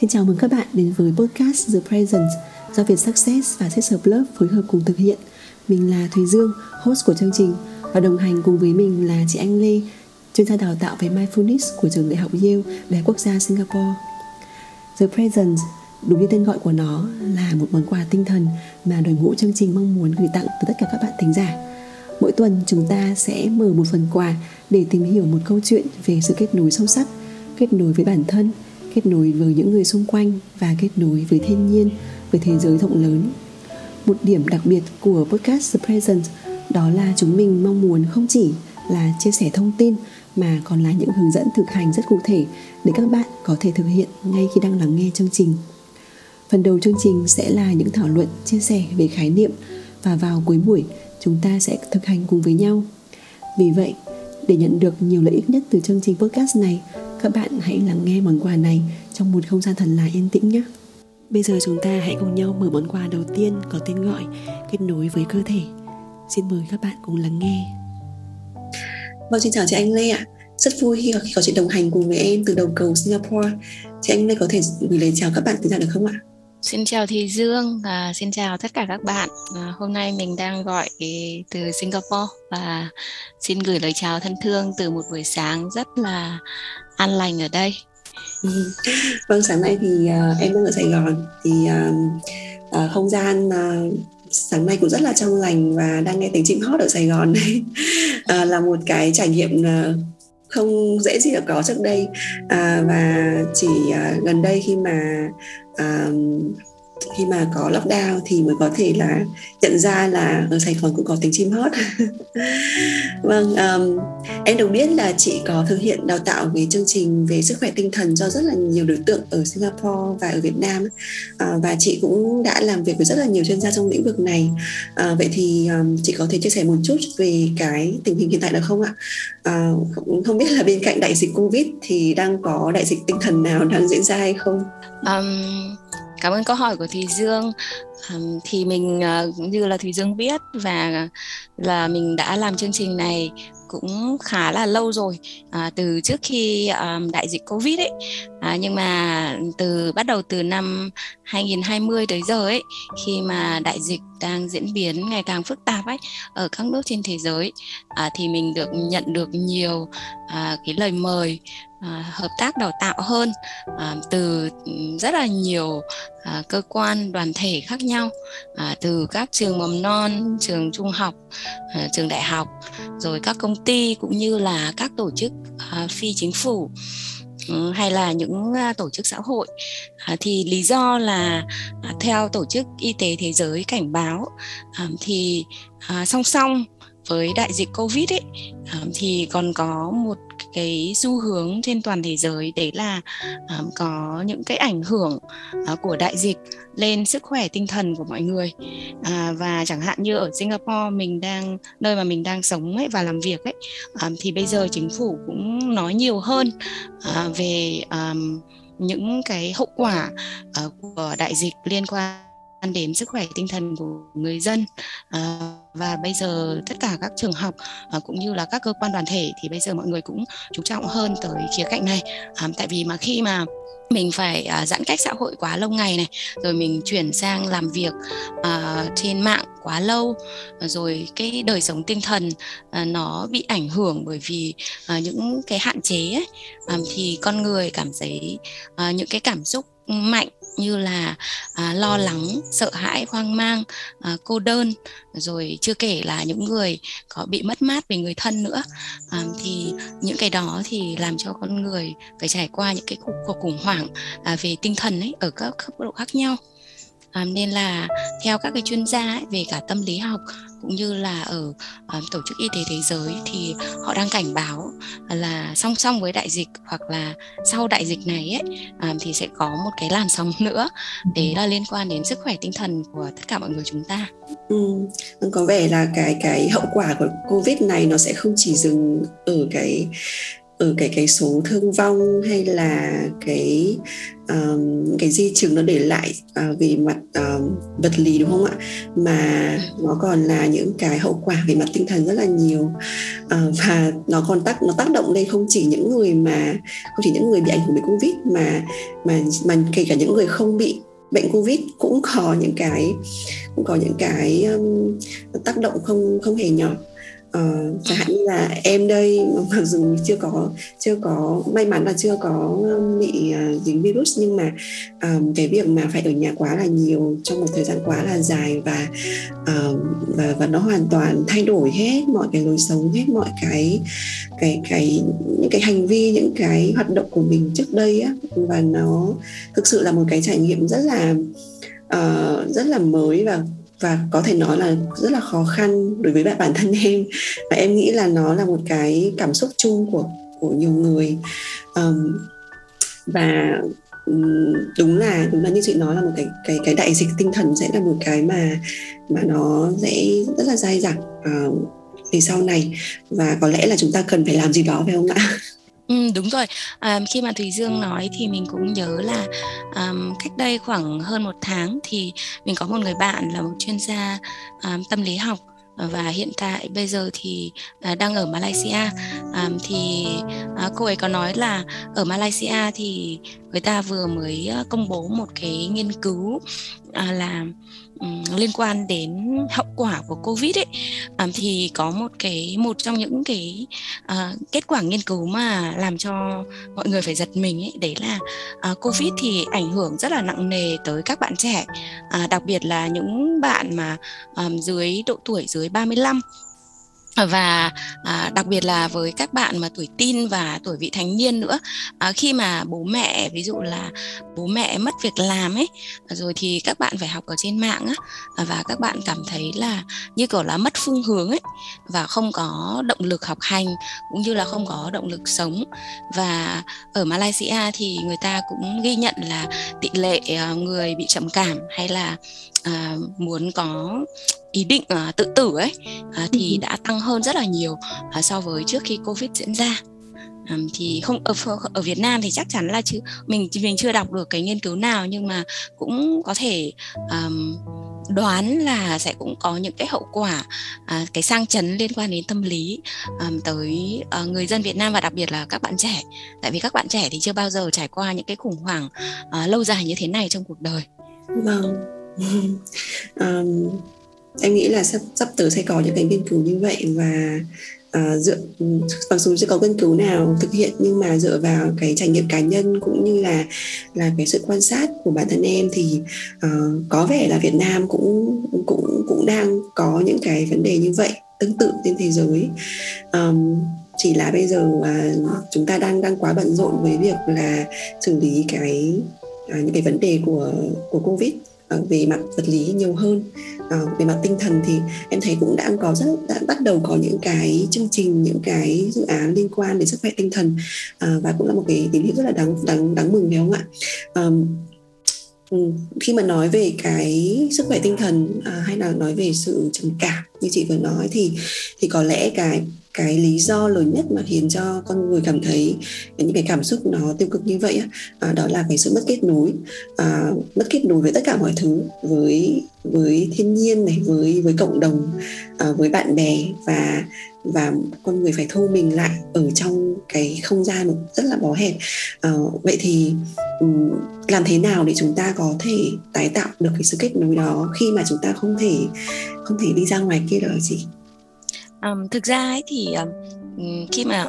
Xin chào mừng các bạn đến với podcast The Present do Việt Success và Sister Love phối hợp cùng thực hiện. Mình là Thùy Dương, host của chương trình và đồng hành cùng với mình là chị Anh Lê, chuyên gia đào tạo về mindfulness của trường đại học Yale, Đại quốc gia Singapore. The Present đúng như tên gọi của nó là một món quà tinh thần mà đội ngũ chương trình mong muốn gửi tặng tới tất cả các bạn thính giả. Mỗi tuần chúng ta sẽ mở một phần quà để tìm hiểu một câu chuyện về sự kết nối sâu sắc, kết nối với bản thân, kết nối với những người xung quanh và kết nối với thiên nhiên, với thế giới rộng lớn. Một điểm đặc biệt của podcast The Present đó là chúng mình mong muốn không chỉ là chia sẻ thông tin mà còn là những hướng dẫn thực hành rất cụ thể để các bạn có thể thực hiện ngay khi đang lắng nghe chương trình. Phần đầu chương trình sẽ là những thảo luận chia sẻ về khái niệm và vào cuối buổi chúng ta sẽ thực hành cùng với nhau. Vì vậy, để nhận được nhiều lợi ích nhất từ chương trình podcast này, các bạn hãy lắng nghe món quà này trong một không gian thật là yên tĩnh nhé. Bây giờ chúng ta hãy cùng nhau mở món quà đầu tiên có tên gọi Kết nối với cơ thể. Xin mời các bạn cùng lắng nghe. Vâng, xin chào chị Anh Lê ạ. Rất vui khi có chị đồng hành cùng với em từ đầu cầu Singapore. Chị Anh Lê có thể gửi lời chào các bạn từ ra được không ạ? Xin chào Thị Dương à, xin chào tất cả các bạn. À, hôm nay mình đang gọi từ Singapore và xin gửi lời chào thân thương từ một buổi sáng rất là an lành ở đây. Ừ. vâng sáng nay thì uh, em đang ở Sài Gòn thì uh, uh, không gian uh, sáng nay cũng rất là trong lành và đang nghe tiếng chim hót ở Sài Gòn đấy uh, là một cái trải nghiệm uh, không dễ gì được có trước đây à, và chỉ à, gần đây khi mà à, khi mà có lockdown thì mới có thể là nhận ra là ở Sài Gòn cũng có tiếng chim hót. vâng, um, em được biết là chị có thực hiện đào tạo về chương trình về sức khỏe tinh thần cho rất là nhiều đối tượng ở Singapore và ở Việt Nam uh, và chị cũng đã làm việc với rất là nhiều chuyên gia trong lĩnh vực này. Uh, vậy thì um, chị có thể chia sẻ một chút về cái tình hình hiện tại được không ạ? Ờ, uh, không, không biết là bên cạnh đại dịch Covid thì đang có đại dịch tinh thần nào đang diễn ra hay không? Um cảm ơn câu hỏi của thùy dương. Um, thì mình uh, như là thùy dương biết và là mình đã làm chương trình này cũng khá là lâu rồi à, từ trước khi um, đại dịch covid ấy. À, nhưng mà từ bắt đầu từ năm 2020 tới giờ ấy khi mà đại dịch đang diễn biến ngày càng phức tạp ấy ở các nước trên thế giới à, thì mình được nhận được nhiều à, cái lời mời à, hợp tác đào tạo hơn à, từ ừ, rất là nhiều à, cơ quan đoàn thể khác nhau à, từ các trường mầm non trường trung học à, trường đại học rồi các công ty cũng như là các tổ chức à, phi chính phủ ừ, hay là những à, tổ chức xã hội. À, thì lý do là à, theo tổ chức y tế thế giới cảnh báo thì song song với đại dịch covid ấy thì còn có một cái xu hướng trên toàn thế giới đấy là um, có những cái ảnh hưởng uh, của đại dịch lên sức khỏe tinh thần của mọi người. À, và chẳng hạn như ở Singapore mình đang nơi mà mình đang sống ấy và làm việc ấy um, thì bây giờ chính phủ cũng nói nhiều hơn uh, về um, những cái hậu quả uh, của đại dịch liên quan đến sức khỏe tinh thần của người dân. À, và bây giờ tất cả các trường học à, cũng như là các cơ quan đoàn thể thì bây giờ mọi người cũng chú trọng hơn tới khía cạnh này. À, tại vì mà khi mà mình phải à, giãn cách xã hội quá lâu ngày này rồi mình chuyển sang làm việc à, trên mạng quá lâu rồi cái đời sống tinh thần à, nó bị ảnh hưởng bởi vì à, những cái hạn chế ấy, à, thì con người cảm thấy à, những cái cảm xúc mạnh như là à, lo lắng sợ hãi hoang mang à, cô đơn rồi chưa kể là những người có bị mất mát về người thân nữa. À, thì những cái đó thì làm cho con người phải trải qua những cái cuộc khủng hoảng à, về tinh thần ấy ở các cấp độ khác nhau à, nên là theo các cái chuyên gia ấy, về cả tâm lý học cũng như là ở uh, tổ chức y tế thế giới thì họ đang cảnh báo là song song với đại dịch hoặc là sau đại dịch này ấy um, thì sẽ có một cái làn sóng nữa để là liên quan đến sức khỏe tinh thần của tất cả mọi người chúng ta. Ừ, có vẻ là cái cái hậu quả của covid này nó sẽ không chỉ dừng ở cái ở cái cái số thương vong hay là cái um, cái di chứng nó để lại uh, về mặt um, vật lý đúng không ạ? Mà nó còn là những cái hậu quả về mặt tinh thần rất là nhiều. Uh, và nó còn tác nó tác động lên không chỉ những người mà không chỉ những người bị ảnh hưởng bởi covid mà mà mà kể cả những người không bị bệnh covid cũng có những cái cũng có những cái um, tác động không không hề nhỏ uh, chẳng hạn như là em đây mặc dù chưa có chưa có may mắn là chưa có bị uh, dính virus nhưng mà um, cái việc mà phải ở nhà quá là nhiều trong một thời gian quá là dài và uh, và và nó hoàn toàn thay đổi hết mọi cái lối sống hết mọi cái cái cái những cái hành vi những cái hoạt động của mình trước đây á. Và nó thực sự là một cái trải nghiệm rất là uh, rất là mới và và có thể nói là rất là khó khăn đối với bạn bản thân em. Và em nghĩ là nó là một cái cảm xúc chung của của nhiều người. Um, và đúng là đúng là như chị nói là một cái cái cái đại dịch tinh thần sẽ là một cái mà mà nó sẽ rất là dai dẳng uh, về sau này. Và có lẽ là chúng ta cần phải làm gì đó phải không ạ? Ừ, đúng rồi. À, khi mà Thùy Dương nói thì mình cũng nhớ là um, cách đây khoảng hơn một tháng thì mình có một người bạn là một chuyên gia um, tâm lý học ờ, và hiện tại bây giờ thì uh, đang ở Malaysia um, thì uh, cô ấy có nói là ở Malaysia thì người ta vừa mới công bố một cái nghiên cứu uh, là liên quan đến hậu quả của covid ấy. Um, thì có một cái một trong những cái uh, kết quả nghiên cứu mà làm cho mọi người phải giật mình ấy đấy là uh, covid thì ảnh hưởng rất là nặng nề tới các bạn trẻ. Uh, đặc biệt là những bạn mà um, dưới độ tuổi dưới 35 và à, đặc biệt là với các bạn mà tuổi tin và tuổi vị thành niên nữa à, khi mà bố mẹ ví dụ là bố mẹ mất việc làm ấy rồi thì các bạn phải học ở trên mạng á à, và các bạn cảm thấy là như kiểu là mất phương hướng ấy và không có động lực học hành cũng như là không có động lực sống. Và ở Malaysia thì người ta cũng ghi nhận là tỷ lệ à, người bị trầm cảm hay là à, muốn có ý định uh, tự tử ấy uh, thì ừ. đã tăng hơn rất là nhiều uh, so với trước khi covid diễn ra. Um, thì không ở ở Việt Nam thì chắc chắn là chứ mình mình chưa đọc được cái nghiên cứu nào nhưng mà cũng có thể um, đoán là sẽ cũng có những cái hậu quả à, cái sang chấn liên quan đến tâm lý um, tới uh, người dân Việt Nam và đặc biệt là các bạn trẻ. Tại vì các bạn trẻ thì chưa bao giờ trải qua những cái khủng hoảng uh, lâu dài như thế này trong cuộc đời. Vâng. Um, em nghĩ là sắp sắp tới sẽ có những cái nghiên cứu như vậy và uh, dựa mặc dù chưa có nghiên cứu nào thực hiện nhưng mà dựa vào cái trải nghiệm cá nhân cũng như là là cái sự quan sát của bản thân em thì uh, có vẻ là Việt Nam cũng cũng cũng đang có những cái vấn đề như vậy tương tự trên thế giới. Um, chỉ là bây giờ uh, chúng ta đang đang quá bận rộn với việc là xử lý cái uh, những cái vấn đề của của covid. Ờ, về mặt vật lý nhiều hơn. À, về mặt tinh thần thì em thấy cũng đã có rất đã bắt đầu có những cái chương trình những cái dự án liên quan đến sức khỏe tinh thần à, và cũng là một cái tín hiệu rất là đáng đáng đáng mừng phải không ạ? À, khi mà nói về cái sức khỏe tinh thần à, hay là nói về sự trầm cảm như chị vừa nói thì thì có lẽ cái cái lý do lớn nhất mà khiến cho con người cảm thấy những cái cảm xúc nó tiêu cực như vậy á, à, đó là cái sự mất kết nối à, mất kết nối với tất cả mọi thứ với với thiên nhiên này với với cộng đồng à, với bạn bè và và con người phải thu mình lại ở trong cái không gian rất là bó hẹp. À, vậy thì làm thế nào để chúng ta có thể tái tạo được cái sự kết nối đó khi mà chúng ta không thể không thể đi ra ngoài kia được gì um, thực ra ấy thì um, khi mà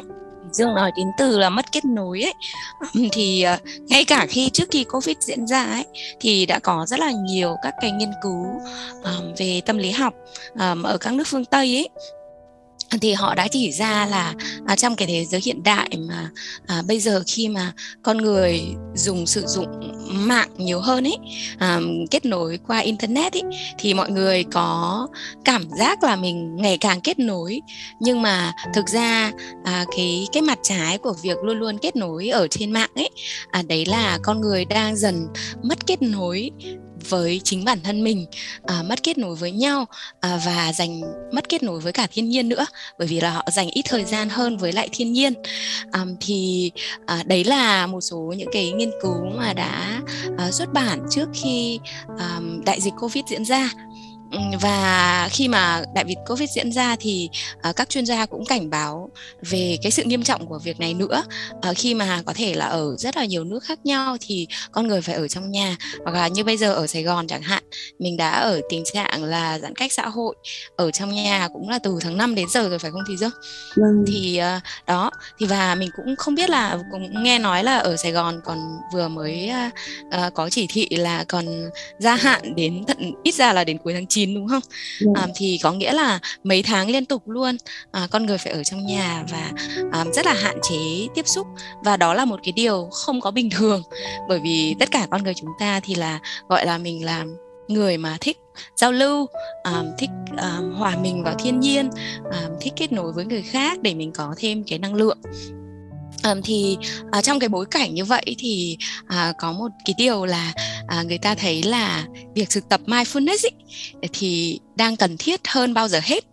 Dương nói đến từ là mất kết nối ấy thì uh, ngay cả khi trước khi Covid diễn ra ấy thì đã có rất là nhiều các cái nghiên cứu um, về tâm lý học um, ở các nước phương Tây ấy thì họ đã chỉ ra là à, trong cái thế giới hiện đại mà à, bây giờ khi mà con người dùng sử dụng mạng nhiều hơn ấy à, kết nối qua internet ấy thì mọi người có cảm giác là mình ngày càng kết nối. Nhưng mà thực ra à, cái cái mặt trái của việc luôn luôn kết nối ở trên mạng ấy à, đấy là con người đang dần mất kết nối với chính bản thân mình à, mất kết nối với nhau à, và dành mất kết nối với cả thiên nhiên nữa bởi vì là họ dành ít thời gian hơn với lại thiên nhiên. À, thì à, đấy là một số những cái nghiên cứu mà đã à, xuất bản trước khi à, đại dịch covid diễn ra và khi mà đại dịch covid diễn ra thì uh, các chuyên gia cũng cảnh báo về cái sự nghiêm trọng của việc này nữa. Uh, khi mà có thể là ở rất là nhiều nước khác nhau thì con người phải ở trong nhà. Hoặc là như bây giờ ở Sài Gòn chẳng hạn mình đã ở tình trạng là giãn cách xã hội ở trong nhà cũng là từ tháng 5 đến giờ rồi phải không thì Dương vâng. thì uh, đó thì và mình cũng không biết là cũng nghe nói là ở Sài Gòn còn vừa mới uh, uh, có chỉ thị là còn gia hạn đến tận ít ra là đến cuối tháng 9 9 đúng không? À, thì có nghĩa là mấy tháng liên tục luôn à, con người phải ở trong nhà và à, rất là hạn chế tiếp xúc. Và đó là một cái điều không có bình thường bởi vì tất cả con người chúng ta thì là gọi là mình là người mà thích giao lưu um, thích um, hòa mình vào thiên nhiên um, thích kết nối với người khác để mình có thêm cái năng lượng Um, thì uh, trong cái bối cảnh như vậy thì uh, có một cái điều là uh, người ta thấy là việc thực tập mindfulness ý, thì đang cần thiết hơn bao giờ hết.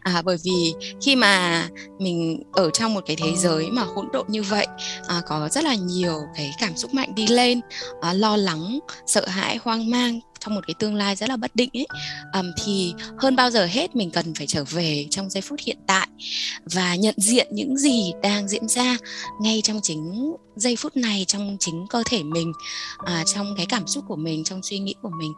À, bởi vì khi mà mình ở trong một cái thế giới mà hỗn độn như vậy à, có rất là nhiều cái cảm xúc mạnh đi lên à, lo lắng sợ hãi hoang mang trong một cái tương lai rất là bất định ấy um, thì hơn bao giờ hết mình cần phải trở về trong giây phút hiện tại và nhận diện những gì đang diễn ra ngay trong chính giây phút này trong chính cơ thể mình à, trong cái cảm xúc của mình trong suy nghĩ của mình.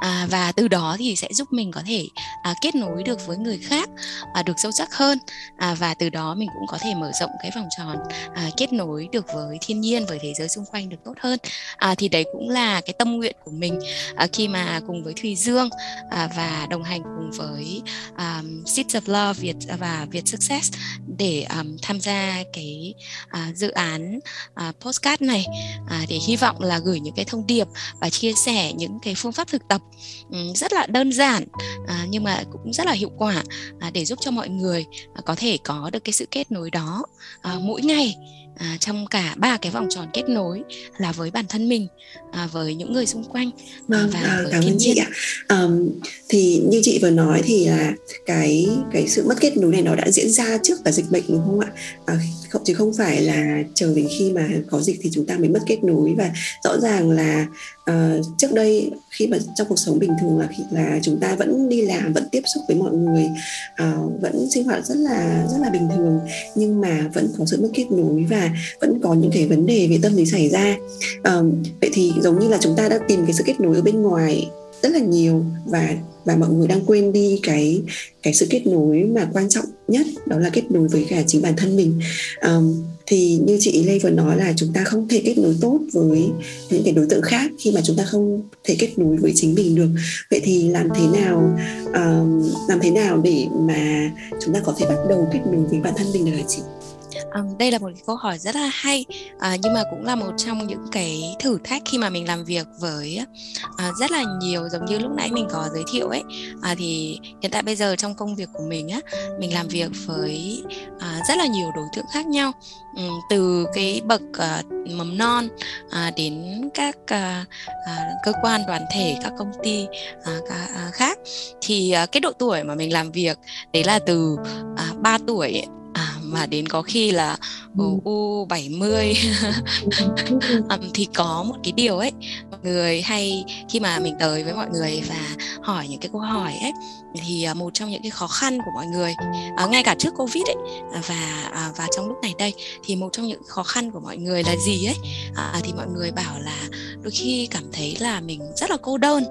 À, và từ đó thì sẽ giúp mình có thể à, kết nối được với người khác à, được sâu sắc hơn. À, và từ đó mình cũng có thể mở rộng cái vòng tròn à, kết nối được với thiên nhiên với thế giới xung quanh được tốt hơn. À, thì đấy cũng là cái tâm nguyện của mình à, khi mà cùng với Thùy Dương à, và đồng hành cùng với um, Seeds of Love Việt à, và Việt Success để um, tham gia cái uh, dự án uh, À, postcard này à, để hy vọng là gửi những cái thông điệp và chia sẻ những cái phương pháp thực tập um, rất là đơn giản à, nhưng mà cũng rất là hiệu quả à, để giúp cho mọi người à, có thể có được cái sự kết nối đó à, mỗi ngày à, trong cả ba cái vòng tròn kết nối là với bản thân mình à, với những người xung quanh vâng, và à, với cảm ơn chị ạ. Um, thì như chị vừa nói thì là cái cái sự mất kết nối này nó đã diễn ra trước cả dịch bệnh đúng không ạ? À, không chứ không phải là chờ đến khi mà có dịch thì chúng ta mới mất kết nối và rõ ràng là uh, trước đây khi mà trong cuộc sống bình thường là khi là chúng ta vẫn đi làm vẫn tiếp xúc với mọi người uh, vẫn sinh hoạt rất là rất là bình thường nhưng mà vẫn có sự mất kết nối và vẫn có những cái vấn đề về tâm lý xảy ra. Uh, vậy thì giống như là chúng ta đã tìm cái sự kết nối ở bên ngoài rất là nhiều và và mọi người đang quên đi cái cái sự kết nối mà quan trọng nhất đó là kết nối với cả chính bản thân mình. Um, thì như chị Lê vừa nói là chúng ta không thể kết nối tốt với những cái đối tượng khác khi mà chúng ta không thể kết nối với chính mình được vậy thì làm thế nào um, làm thế nào để mà chúng ta có thể bắt đầu kết nối với bản thân mình được hả chị? Um, đây là một câu hỏi rất là hay. Uh, nhưng mà cũng là một trong những cái thử thách khi mà mình làm việc với uh, rất là nhiều giống như lúc nãy mình có giới thiệu ấy. Uh, thì hiện tại bây giờ trong công việc của mình á mình làm việc với uh, rất là nhiều đối tượng khác nhau. Um, từ cái bậc uh, mầm non uh, đến các uh, uh, cơ quan đoàn thể các công ty uh, uh, khác. Thì uh, cái độ tuổi mà mình làm việc đấy là từ uh, 3 tuổi mà đến có khi là ừ. u 70 um, thì có một cái điều ấy mọi người hay khi mà mình tới với mọi người và hỏi những cái câu hỏi ấy thì à, một trong những cái khó khăn của mọi người à, ngay cả trước covid ấy à, và à, và trong lúc này đây thì một trong những khó khăn của mọi người là gì ấy? À, thì mọi người bảo là đôi khi cảm thấy là mình rất là cô đơn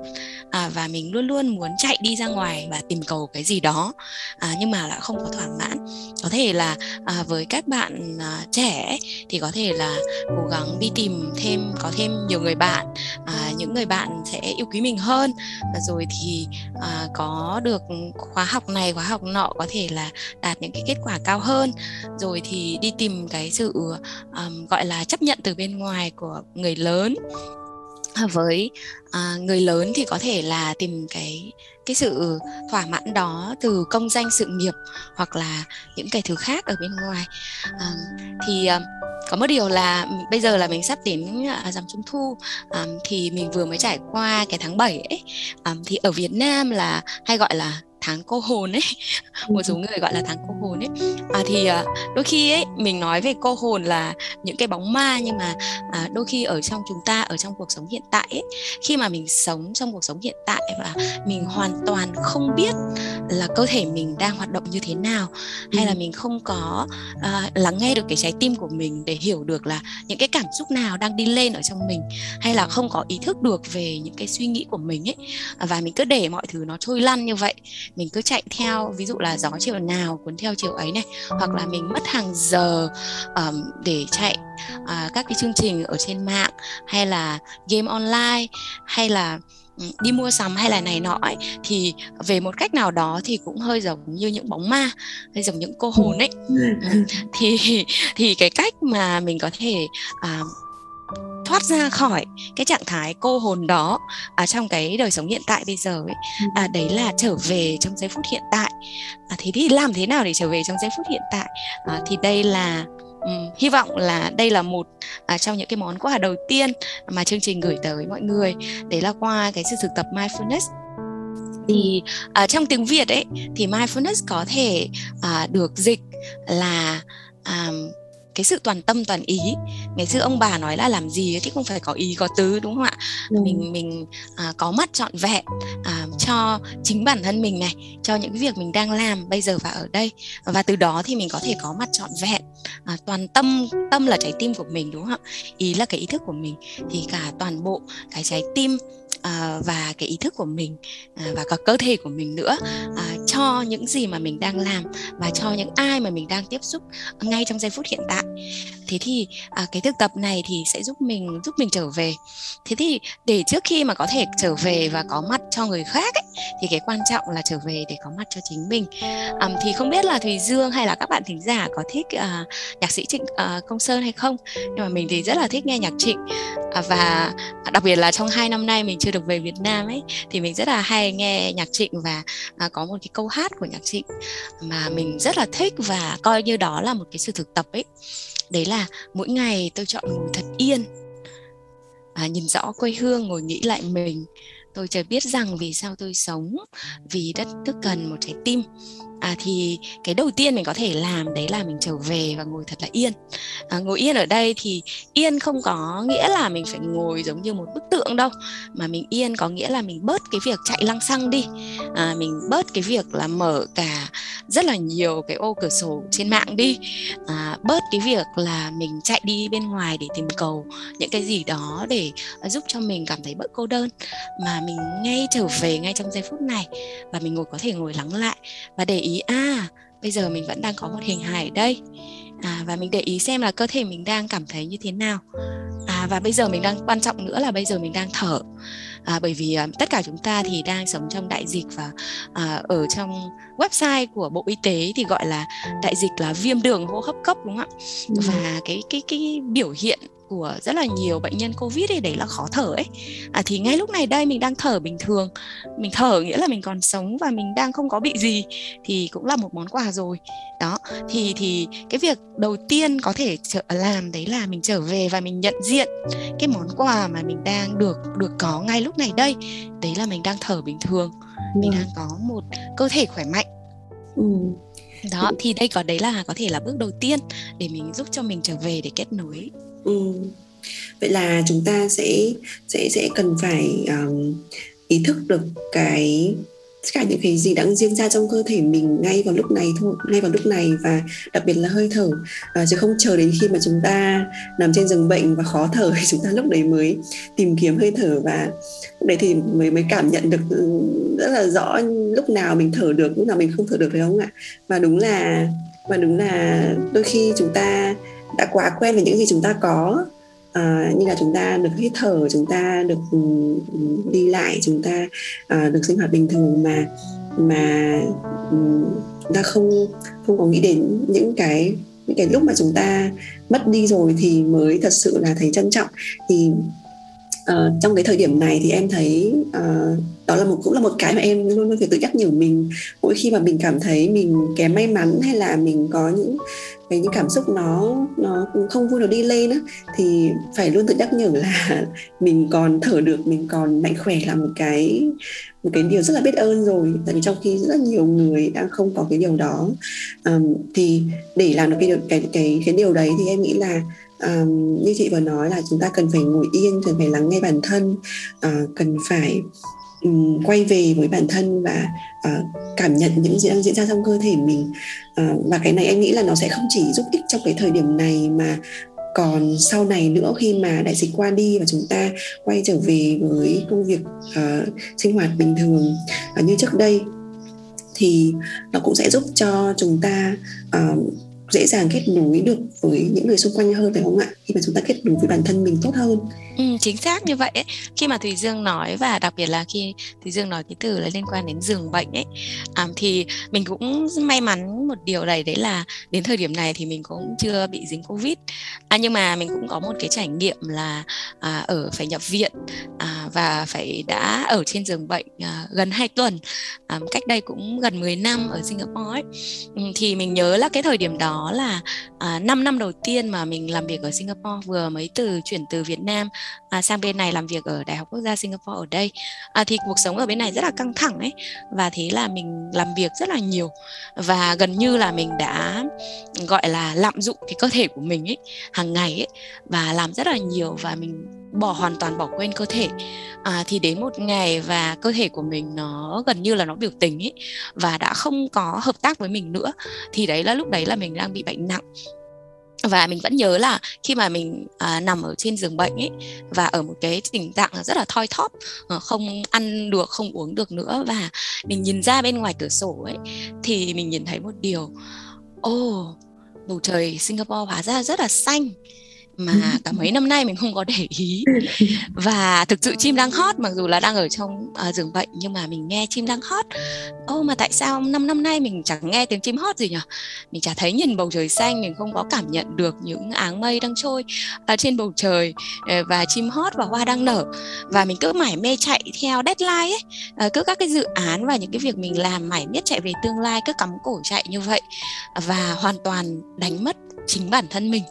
à, và mình luôn luôn muốn chạy đi ra ngoài và tìm cầu cái gì đó à, nhưng mà lại không có thỏa mãn. Có thể là à, với các bạn à, trẻ thì có thể là cố gắng đi tìm thêm có thêm nhiều người bạn à, những người bạn sẽ yêu quý mình hơn. Rồi thì à, có được khóa học này khóa học nọ có thể là đạt những cái kết quả cao hơn. Rồi thì đi tìm cái sự um, gọi là chấp nhận từ bên ngoài của người lớn. À, với à, người lớn thì có thể là tìm cái cái sự thỏa mãn đó từ công danh sự nghiệp hoặc là những cái thứ khác ở bên ngoài. À, thì à, có một điều là bây giờ là mình sắp đến à, dằm trung thu à, thì mình vừa mới trải qua cái tháng 7 ấy. À, thì ở Việt Nam là hay gọi là tháng cô hồn ấy một số người gọi là tháng cô hồn ấy. À, thì à, đôi khi ấy mình nói về cô hồn là những cái bóng ma nhưng mà à, đôi khi ở trong chúng ta ở trong cuộc sống hiện tại ấy khi mà mình sống trong cuộc sống hiện tại và mình hoàn toàn không biết là cơ thể mình đang hoạt động như thế nào hay là mình không có à, lắng nghe được cái trái tim của mình để hiểu được là những cái cảm xúc nào đang đi lên ở trong mình hay là không có ý thức được về những cái suy nghĩ của mình ấy. Và mình cứ để mọi thứ nó trôi lăn như vậy mình cứ chạy theo ví dụ là gió chiều nào cuốn theo chiều ấy này hoặc là mình mất hàng giờ um, để chạy uh, các cái chương trình ở trên mạng hay là game online hay là đi mua sắm hay là này nọ ấy, thì về một cách nào đó thì cũng hơi giống như những bóng ma hay giống những cô hồn ấy. Thì thì cái cách mà mình có thể uh, thoát ra khỏi cái trạng thái cô hồn đó à, trong cái đời sống hiện tại bây giờ ấy. À, đấy là trở về trong giây phút hiện tại. À, thế thì làm thế nào để trở về trong giây phút hiện tại? À, thì đây là um, hy vọng là đây là một à, trong những cái món quà đầu tiên mà chương trình gửi tới mọi người. Đấy là qua cái sự thực tập mindfulness. Thì à, trong tiếng Việt ấy thì mindfulness có thể à, được dịch là à, cái sự toàn tâm toàn ý. Ngày xưa ông bà nói là làm gì thì cũng phải có ý có tứ đúng không ạ? Ừ. mình mình à, có mắt trọn vẹn à, cho chính bản thân mình này cho những việc mình đang làm bây giờ và ở đây. Và từ đó thì mình có thể có mặt trọn vẹn à, toàn tâm tâm là trái tim của mình đúng không ạ? Ý là cái ý thức của mình. Thì cả toàn bộ cái trái tim à, và cái ý thức của mình à, và cả cơ thể của mình nữa à, cho những gì mà mình đang làm và cho những ai mà mình đang tiếp xúc ngay trong giây phút hiện tại. Thế thì à, cái thực tập này thì sẽ giúp mình giúp mình trở về. Thế thì để trước khi mà có thể trở về và có mặt cho người khác ấy, thì cái quan trọng là trở về để có mặt cho chính mình. À, thì không biết là thùy dương hay là các bạn thính giả có thích à, nhạc sĩ trịnh à, công sơn hay không? Nhưng mà mình thì rất là thích nghe nhạc trịnh. À, và đặc biệt là trong hai năm nay mình chưa được về Việt Nam ấy thì mình rất là hay nghe nhạc Trịnh và à, có một cái câu hát của nhạc Trịnh mà mình rất là thích và coi như đó là một cái sự thực tập ấy. Đấy là mỗi ngày tôi chọn ngồi thật yên à, nhìn rõ quê hương ngồi nghĩ lại mình. Tôi chợt biết rằng vì sao tôi sống vì đất nước cần một trái tim à, thì cái đầu tiên mình có thể làm đấy là mình trở về và ngồi thật là yên. À, ngồi yên ở đây thì yên không có nghĩa là mình phải ngồi giống như một bức tượng đâu mà mình yên có nghĩa là mình bớt cái việc chạy lăng xăng đi. À, mình bớt cái việc là mở cả rất là nhiều cái ô cửa sổ trên mạng đi. À, bớt cái việc là mình chạy đi bên ngoài để tìm cầu những cái gì đó để giúp cho mình cảm thấy bớt cô đơn. Mà mình ngay trở về ngay trong giây phút này và mình ngồi có thể ngồi lắng lại và để ý à bây giờ mình vẫn đang có một hình hài ở đây. À, và mình để ý xem là cơ thể mình đang cảm thấy như thế nào. À, và bây giờ mình đang quan trọng nữa là bây giờ mình đang thở. À, bởi vì à, tất cả chúng ta thì đang sống trong đại dịch và à, ở trong website của bộ y tế thì gọi là đại dịch là viêm đường hô hấp cấp đúng không ạ? Ừ. và cái cái cái biểu hiện của rất là nhiều bệnh nhân covid ấy đấy là khó thở ấy. À, thì ngay lúc này đây mình đang thở bình thường. Mình thở nghĩa là mình còn sống và mình đang không có bị gì thì cũng là một món quà rồi. Đó thì thì cái việc đầu tiên có thể trở làm đấy là mình trở về và mình nhận diện cái món quà mà mình đang được được có ngay lúc này đây. Đấy là mình đang thở bình thường. Mình đang có một cơ thể khỏe mạnh. Ừ. Đó thì đây có đấy là có thể là bước đầu tiên để mình giúp cho mình trở về để kết nối Ừ. vậy là chúng ta sẽ sẽ sẽ cần phải um, ý thức được cái tất cả những cái gì đang diễn ra trong cơ thể mình ngay vào lúc này thôi ngay vào lúc này và đặc biệt là hơi thở à, chứ không chờ đến khi mà chúng ta nằm trên giường bệnh và khó thở thì chúng ta lúc đấy mới tìm kiếm hơi thở và lúc đấy thì mới mới cảm nhận được ừ, rất là rõ lúc nào mình thở được lúc nào mình không thở được phải không ạ và đúng là và đúng là đôi khi chúng ta đã quá quen với những gì chúng ta có. À, như là chúng ta được hít thở chúng ta được ừ, ừ, đi lại chúng ta uh, được sinh hoạt bình thường mà mà um, chúng ta không không có nghĩ đến những cái những cái lúc mà chúng ta mất đi rồi thì mới thật sự là thấy trân trọng. Thì uh, trong cái thời điểm này thì em thấy uh, đó là một cũng là một cái mà em luôn luôn phải tự nhắc nhở mình. Mỗi khi mà mình cảm thấy mình kém may mắn hay là mình có những cái những cảm xúc nó nó không vui nó đi lên á thì phải luôn tự nhắc nhở là mình còn thở được mình còn mạnh khỏe là một cái một cái điều rất là biết ơn rồi. Tại vì trong khi rất là nhiều người đang không có cái điều đó um, thì để làm được cái điều cái cái cái điều đấy thì em nghĩ là um, như chị vừa nói là chúng ta cần phải ngồi yên cần phải lắng nghe bản thân uh, cần phải um, quay về với bản thân và uh, cảm nhận những gì đang diễn ra trong cơ thể mình. Uh, và cái này em nghĩ là nó sẽ không chỉ giúp ích trong cái thời điểm này mà còn sau này nữa khi mà đại dịch qua đi và chúng ta quay trở về với công việc uh, sinh hoạt bình thường. Uh, như trước đây thì nó cũng sẽ giúp cho chúng ta uh, dễ dàng kết nối được với những người xung quanh hơn phải không ạ? Khi mà chúng ta kết nối với bản thân mình tốt hơn. Ừ, chính xác như vậy ấy. khi mà thùy dương nói và đặc biệt là khi thùy dương nói cái từ là liên quan đến giường bệnh ấy à, thì mình cũng may mắn một điều này đấy là đến thời điểm này thì mình cũng chưa bị dính covid. À, nhưng mà mình cũng có một cái trải nghiệm là à, ở phải nhập viện à, và phải đã ở trên giường bệnh à, gần 2 tuần. À, cách đây cũng gần 10 năm ở Singapore ấy. Ừ, thì mình nhớ là cái thời điểm đó là à, 5 năm đầu tiên mà mình làm việc ở Singapore vừa mới từ chuyển từ Việt Nam à, sang bên này làm việc ở Đại học Quốc gia Singapore ở đây. À, thì cuộc sống ở bên này rất là căng thẳng ấy và thế là mình làm việc rất là nhiều. Và gần như là mình đã gọi là lạm dụng cái cơ thể của mình ấy hàng ngày ấy và làm rất là nhiều và mình bỏ hoàn toàn bỏ quên cơ thể. À, thì đến một ngày và cơ thể của mình nó gần như là nó biểu tình ấy và đã không có hợp tác với mình nữa thì đấy là lúc đấy là mình đang bị bệnh nặng. Và mình vẫn nhớ là khi mà mình à, nằm ở trên giường bệnh ấy và ở một cái tình trạng rất là thoi thóp ờ, không ăn được không uống được nữa và mình nhìn ra bên ngoài cửa sổ ấy thì mình nhìn thấy một điều ô oh, bầu trời Singapore hóa ra rất là xanh mà cả mấy năm nay mình không có để ý. Và thực sự chim đang hót mặc dù là đang ở trong uh, giường bệnh nhưng mà mình nghe chim đang hót. Ô mà tại sao năm năm nay mình chẳng nghe tiếng chim hót gì nhỉ mình chả thấy nhìn bầu trời xanh mình không có cảm nhận được những áng mây đang trôi uh, trên bầu trời uh, và chim hót và hoa đang nở. Và mình cứ mải mê chạy theo deadline ấy uh, cứ các cái dự án và những cái việc mình làm mải miết chạy về tương lai cứ cắm cổ chạy như vậy và hoàn toàn đánh mất chính bản thân mình.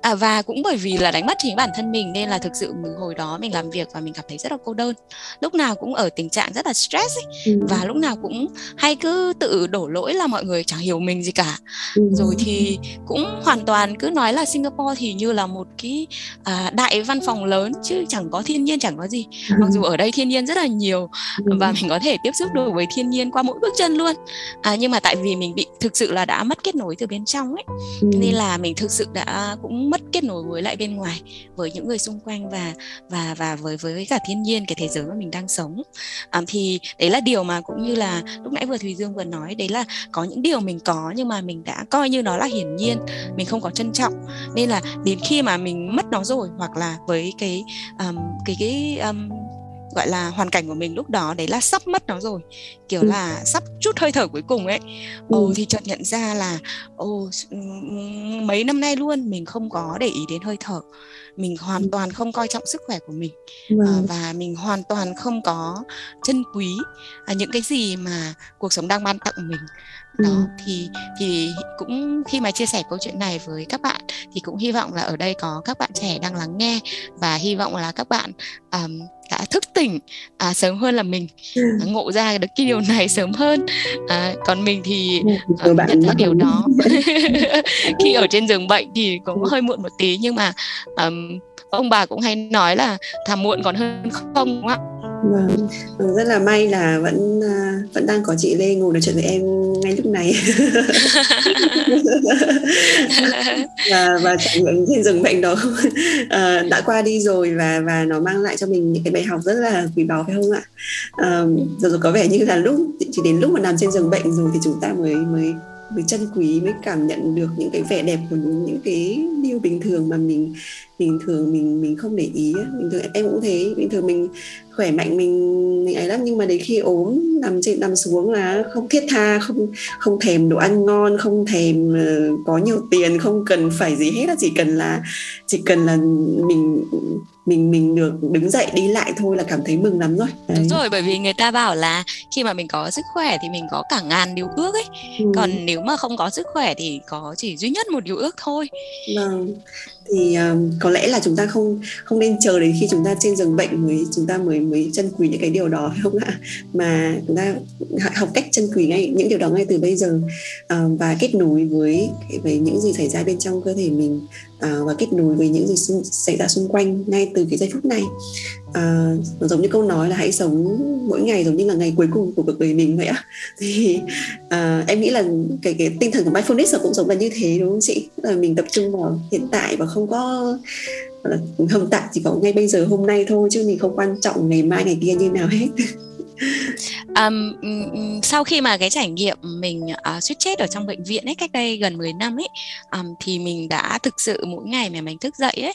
À, và cũng bởi vì là đánh mất chính bản thân mình nên là thực sự mình hồi đó mình làm việc và mình cảm thấy rất là cô đơn lúc nào cũng ở tình trạng rất là stress ấy. Ừ. và lúc nào cũng hay cứ tự đổ lỗi là mọi người chẳng hiểu mình gì cả ừ. rồi thì cũng hoàn toàn cứ nói là Singapore thì như là một cái à, đại văn phòng lớn chứ chẳng có thiên nhiên chẳng có gì ừ. mặc dù ở đây thiên nhiên rất là nhiều ừ. và mình có thể tiếp xúc được với thiên nhiên qua mỗi bước chân luôn à, nhưng mà tại vì mình bị thực sự là đã mất kết nối từ bên trong ấy ừ. nên là mình thực sự đã cũng mất kết nối với lại bên ngoài với những người xung quanh và và và với với cả thiên nhiên cái thế giới mà mình đang sống. À, thì đấy là điều mà cũng như là lúc nãy vừa thùy dương vừa nói đấy là có những điều mình có nhưng mà mình đã coi như nó là hiển nhiên mình không có trân trọng. Nên là đến khi mà mình mất nó rồi hoặc là với cái um, cái cái um, gọi là hoàn cảnh của mình lúc đó đấy là sắp mất nó rồi kiểu ừ. là sắp chút hơi thở cuối cùng ấy ồ ừ. thì chợt nhận ra là ồ mấy năm nay luôn mình không có để ý đến hơi thở mình hoàn ừ. toàn không coi trọng sức khỏe của mình vâng. à, và mình hoàn toàn không có trân quý à, những cái gì mà cuộc sống đang ban tặng mình đó ừ. thì thì cũng khi mà chia sẻ câu chuyện này với các bạn thì cũng hy vọng là ở đây có các bạn trẻ đang lắng nghe và hy vọng là các bạn um, thức tỉnh à, sớm hơn là mình. Ừ. à, ngộ ra được cái điều này sớm hơn. À, còn mình thì à, nhận ra điều đó. khi ở trên giường bệnh thì cũng hơi muộn một tí nhưng mà um, ông bà cũng hay nói là thà muộn còn hơn không đúng không ạ Vâng, vâng, rất là may là vẫn uh, vẫn đang có chị Lê ngồi nói chuyện với em ngay lúc này. Và và trải nghiệm trên rừng bệnh đó. Uh, đã qua đi rồi và và nó mang lại cho mình những cái bài học rất là quý báu phải không ạ? Uh, rồi, rồi có vẻ như là lúc chỉ đến lúc mà nằm trên giường bệnh rồi thì chúng ta mới mới mới trân quý mới cảm nhận được những cái vẻ đẹp của những, những cái điều bình thường mà mình bình thường mình mình không để ý bình thường em cũng thế bình thường mình khỏe mạnh mình, mình ấy lắm nhưng mà đến khi ốm nằm trên nằm xuống là không thiết tha không không thèm đồ ăn ngon không thèm uh, có nhiều tiền không cần phải gì hết là chỉ cần là chỉ cần là mình mình mình được đứng dậy đi lại thôi là cảm thấy mừng lắm rồi Đấy. đúng rồi bởi vì người ta bảo là khi mà mình có sức khỏe thì mình có cả ngàn điều ước ấy ừ. còn nếu mà không có sức khỏe thì có chỉ duy nhất một điều ước thôi vâng thì um, có lẽ là chúng ta không không nên chờ đến khi chúng ta trên giường bệnh mới chúng ta mới mới chân quý những cái điều đó phải không ạ? Mà chúng ta học cách chân quý ngay những điều đó ngay từ bây giờ. Uh, và kết nối với với những gì xảy ra bên trong cơ thể mình uh, và kết nối với những gì xung, xảy ra xung quanh ngay từ cái giây phút này à, giống như câu nói là hãy sống mỗi ngày giống như là ngày cuối cùng của cuộc đời mình vậy ạ thì à, em nghĩ là cái cái tinh thần của mindfulness cũng giống là như thế đúng không chị? Là mình tập trung vào hiện tại và không có không tại chỉ có ngay bây giờ hôm nay thôi chứ mình không quan trọng ngày mai ngày kia như nào hết. um, sau khi mà cái trải nghiệm mình uh, suýt chết ở trong bệnh viện ấy cách đây gần 10 năm ấy um, thì mình đã thực sự mỗi ngày mà mình thức dậy ấy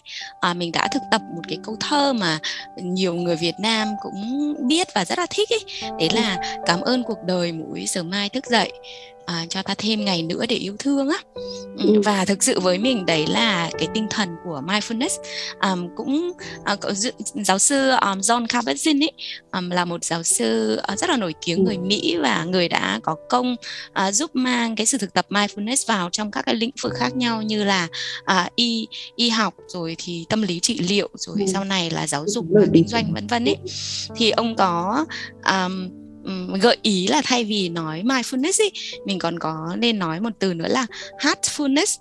uh, mình đã thực tập một cái câu thơ mà nhiều người Việt Nam cũng biết và rất là thích ấy. Đấy là cảm ơn cuộc đời mỗi giờ mai thức dậy à, cho ta thêm ngày nữa để yêu thương á ừ. và thực sự với mình đấy là cái tinh thần của mindfulness um, cũng uh, giáo sư um, John Kabat-Zinn ấy um, là một giáo sư uh, rất là nổi tiếng người Mỹ và người đã có công uh, giúp mang cái sự thực tập mindfulness vào trong các cái lĩnh vực khác nhau như là uh, y y học rồi thì tâm lý trị liệu rồi ừ. sau này là giáo dục và kinh doanh vân vân ấy thì ông có um, gợi ý là thay vì nói mindfulness ý, mình còn có nên nói một từ nữa là heartfulness.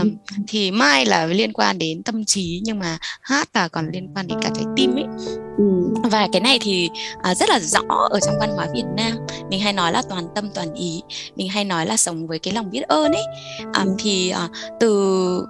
Um, thì mind là liên quan đến tâm trí nhưng mà heart là còn liên quan đến cả trái tim ấy và cái này thì à, rất là rõ ở trong văn hóa Việt Nam. Mình hay nói là toàn tâm toàn ý. Mình hay nói là sống với cái lòng biết ơn ấy um, thì à, từ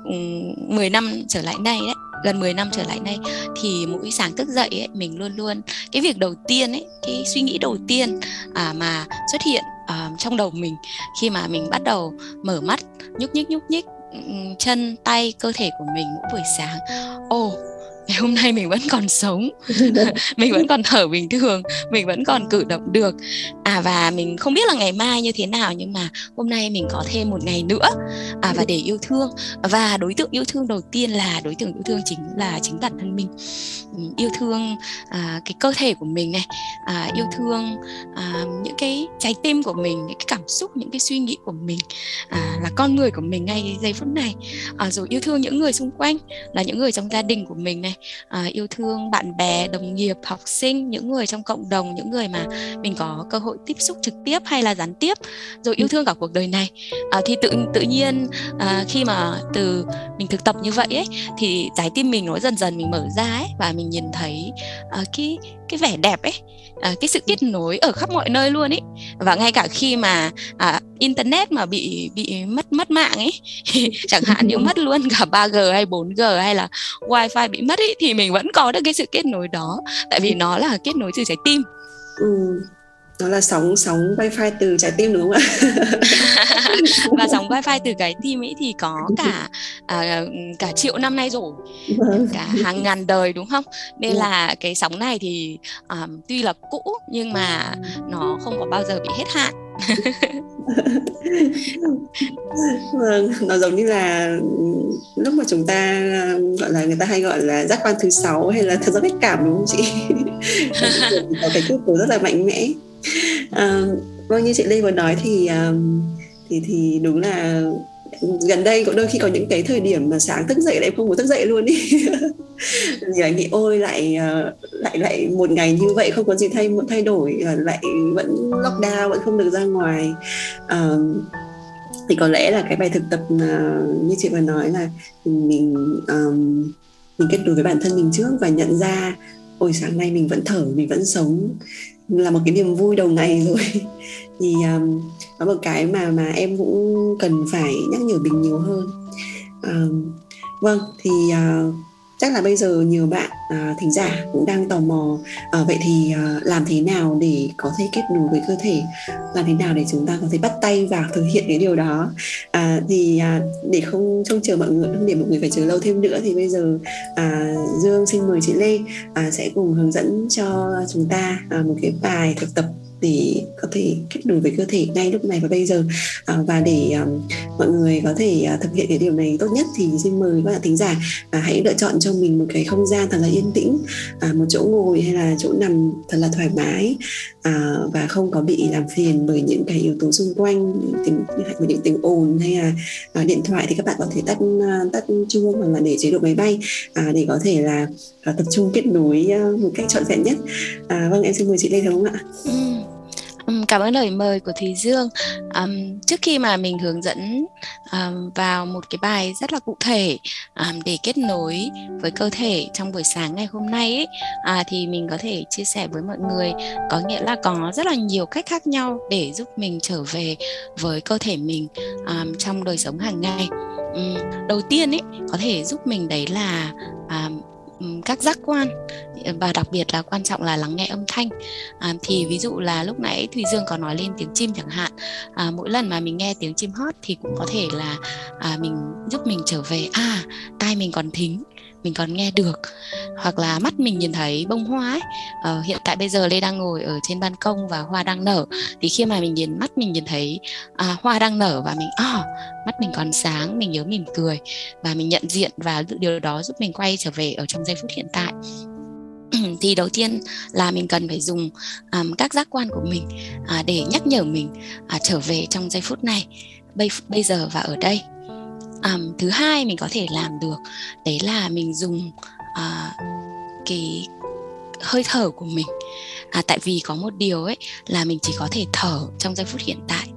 um, 10 năm trở lại đây đấy gần 10 năm trở lại đây thì mỗi sáng thức dậy ấy, mình luôn luôn cái việc đầu tiên ấy cái suy nghĩ đầu tiên à, mà xuất hiện à, trong đầu mình khi mà mình bắt đầu mở mắt nhúc nhích nhúc nhích ừ, chân tay cơ thể của mình mỗi buổi sáng. Ồ oh, ngày hôm nay mình vẫn còn sống. Mình vẫn còn thở bình thường mình vẫn còn cử động được. À và mình không biết là ngày mai như thế nào nhưng mà hôm nay mình có thêm một ngày nữa. À và để yêu thương. Và đối tượng yêu thương đầu tiên là đối tượng yêu thương chính là chính bản thân mình. Yêu thương à, cái cơ thể của mình này. À, yêu thương à, những cái trái tim của mình những cái cảm xúc những cái suy nghĩ của mình. À, là con người của mình ngay giây phút này. À, rồi yêu thương những người xung quanh là những người trong gia đình của mình này à, yêu thương bạn bè đồng nghiệp học sinh những người trong cộng đồng những người mà mình có cơ hội tiếp xúc trực tiếp hay là gián tiếp rồi yêu thương cả cuộc đời này. À, thì tự tự nhiên à, khi mà từ mình thực tập như vậy ấy thì trái tim mình nó dần dần mình mở ra ấy và mình nhìn thấy cái cái vẻ đẹp ấy à, cái sự kết nối ở khắp mọi nơi luôn ấy và ngay cả khi mà à, internet mà bị bị mất mất mạng ấy chẳng hạn như mất luôn cả 3G hay 4G hay là wifi bị mất ấy thì mình vẫn có được cái sự kết nối đó. Tại vì nó là kết nối từ trái tim. Ừ nó là sóng sóng wifi từ trái tim đúng không ạ? Và sóng wifi từ cái tim ấy thì có cả à, cả triệu năm nay rồi. Vâng. cả hàng ngàn đời đúng không? Nên vâng. là cái sóng này thì um, tuy là cũ nhưng mà nó không có bao giờ bị hết hạn. Vâng nó giống như là lúc mà chúng ta gọi là người ta hay gọi là giác quan thứ sáu hay là thật giác biết cảm đúng không chị? Có cái kết cấu rất là mạnh mẽ à, vâng như chị Lê vừa nói thì ờ, thì thì đúng là gần đây có đôi khi có những cái thời điểm mà sáng thức dậy lại không muốn thức dậy luôn đi thì anh nghĩ ôi lại ờ, lại lại một ngày như vậy không có gì thay thay đổi lại vẫn lockdown vẫn không được ra ngoài. À, thì có lẽ là cái bài thực tập uh, như chị vừa nói là mình um, mình kết nối với bản thân mình trước và nhận ra ôi sáng nay mình vẫn thở mình vẫn sống là một cái niềm vui đầu ngày rồi. Thì um, có một cái mà mà em cũng cần phải nhắc nhở mình nhiều hơn. Um, vâng thì uh, chắc là bây giờ nhiều bạn à, thính giả cũng đang tò mò à, vậy thì à, làm thế nào để có thể kết nối với cơ thể? Làm thế nào để chúng ta có thể bắt tay vào thực hiện cái điều đó? À, thì à, để không trông chờ mọi người không để mọi người phải chờ lâu thêm nữa thì bây giờ à, dương xin mời chị lê à, sẽ cùng hướng dẫn cho chúng ta à, một cái bài thực tập để có thể kết nối với cơ thể ngay lúc này và bây giờ. À, và để um, mọi người có thể uh, thực hiện cái điều này tốt nhất thì xin mời các bạn thính giả à, hãy lựa chọn cho mình một cái không gian thật là yên tĩnh à, một chỗ ngồi hay là chỗ nằm thật là thoải mái à, và không có bị làm phiền bởi những cái yếu tố xung quanh những tiếng những tiếng ồn hay là à, điện thoại thì các bạn có thể tắt à, tắt chuông hoặc là để chế độ máy bay à, để có thể là à, tập trung kết nối uh, một cách trọn vẹn nhất. À, vâng em xin mời chị Lê được ạ? Ừ cảm ơn lời mời của Thùy Dương. Um, trước khi mà mình hướng dẫn um, vào một cái bài rất là cụ thể um, để kết nối với cơ thể trong buổi sáng ngày hôm nay ấy, à, thì mình có thể chia sẻ với mọi người có nghĩa là có rất là nhiều cách khác nhau để giúp mình trở về với cơ thể mình um, trong đời sống hàng ngày. Um, đầu tiên ấy có thể giúp mình đấy là um, các giác quan và đặc biệt là quan trọng là lắng nghe âm thanh. À, thì ví dụ là lúc nãy thùy dương có nói lên tiếng chim chẳng hạn. À, mỗi lần mà mình nghe tiếng chim hót thì cũng có thể là à, mình giúp mình trở về à tai mình còn thính mình còn nghe được. Hoặc là mắt mình nhìn thấy bông hoa ấy. Ờ, hiện tại bây giờ lê đang ngồi ở trên ban công và hoa đang nở. Thì khi mà mình nhìn mắt mình nhìn thấy à, hoa đang nở và mình à, mắt mình còn sáng mình nhớ mỉm cười và mình nhận diện và điều đó giúp mình quay trở về ở trong giây phút hiện tại. thì đầu tiên là mình cần phải dùng um, các giác quan của mình uh, để nhắc nhở mình uh, trở về trong giây phút này bây bây giờ và ở đây. Um, thứ hai mình có thể làm được đấy là mình dùng uh, cái hơi thở của mình. À, tại vì có một điều ấy là mình chỉ có thể thở trong giây phút hiện tại.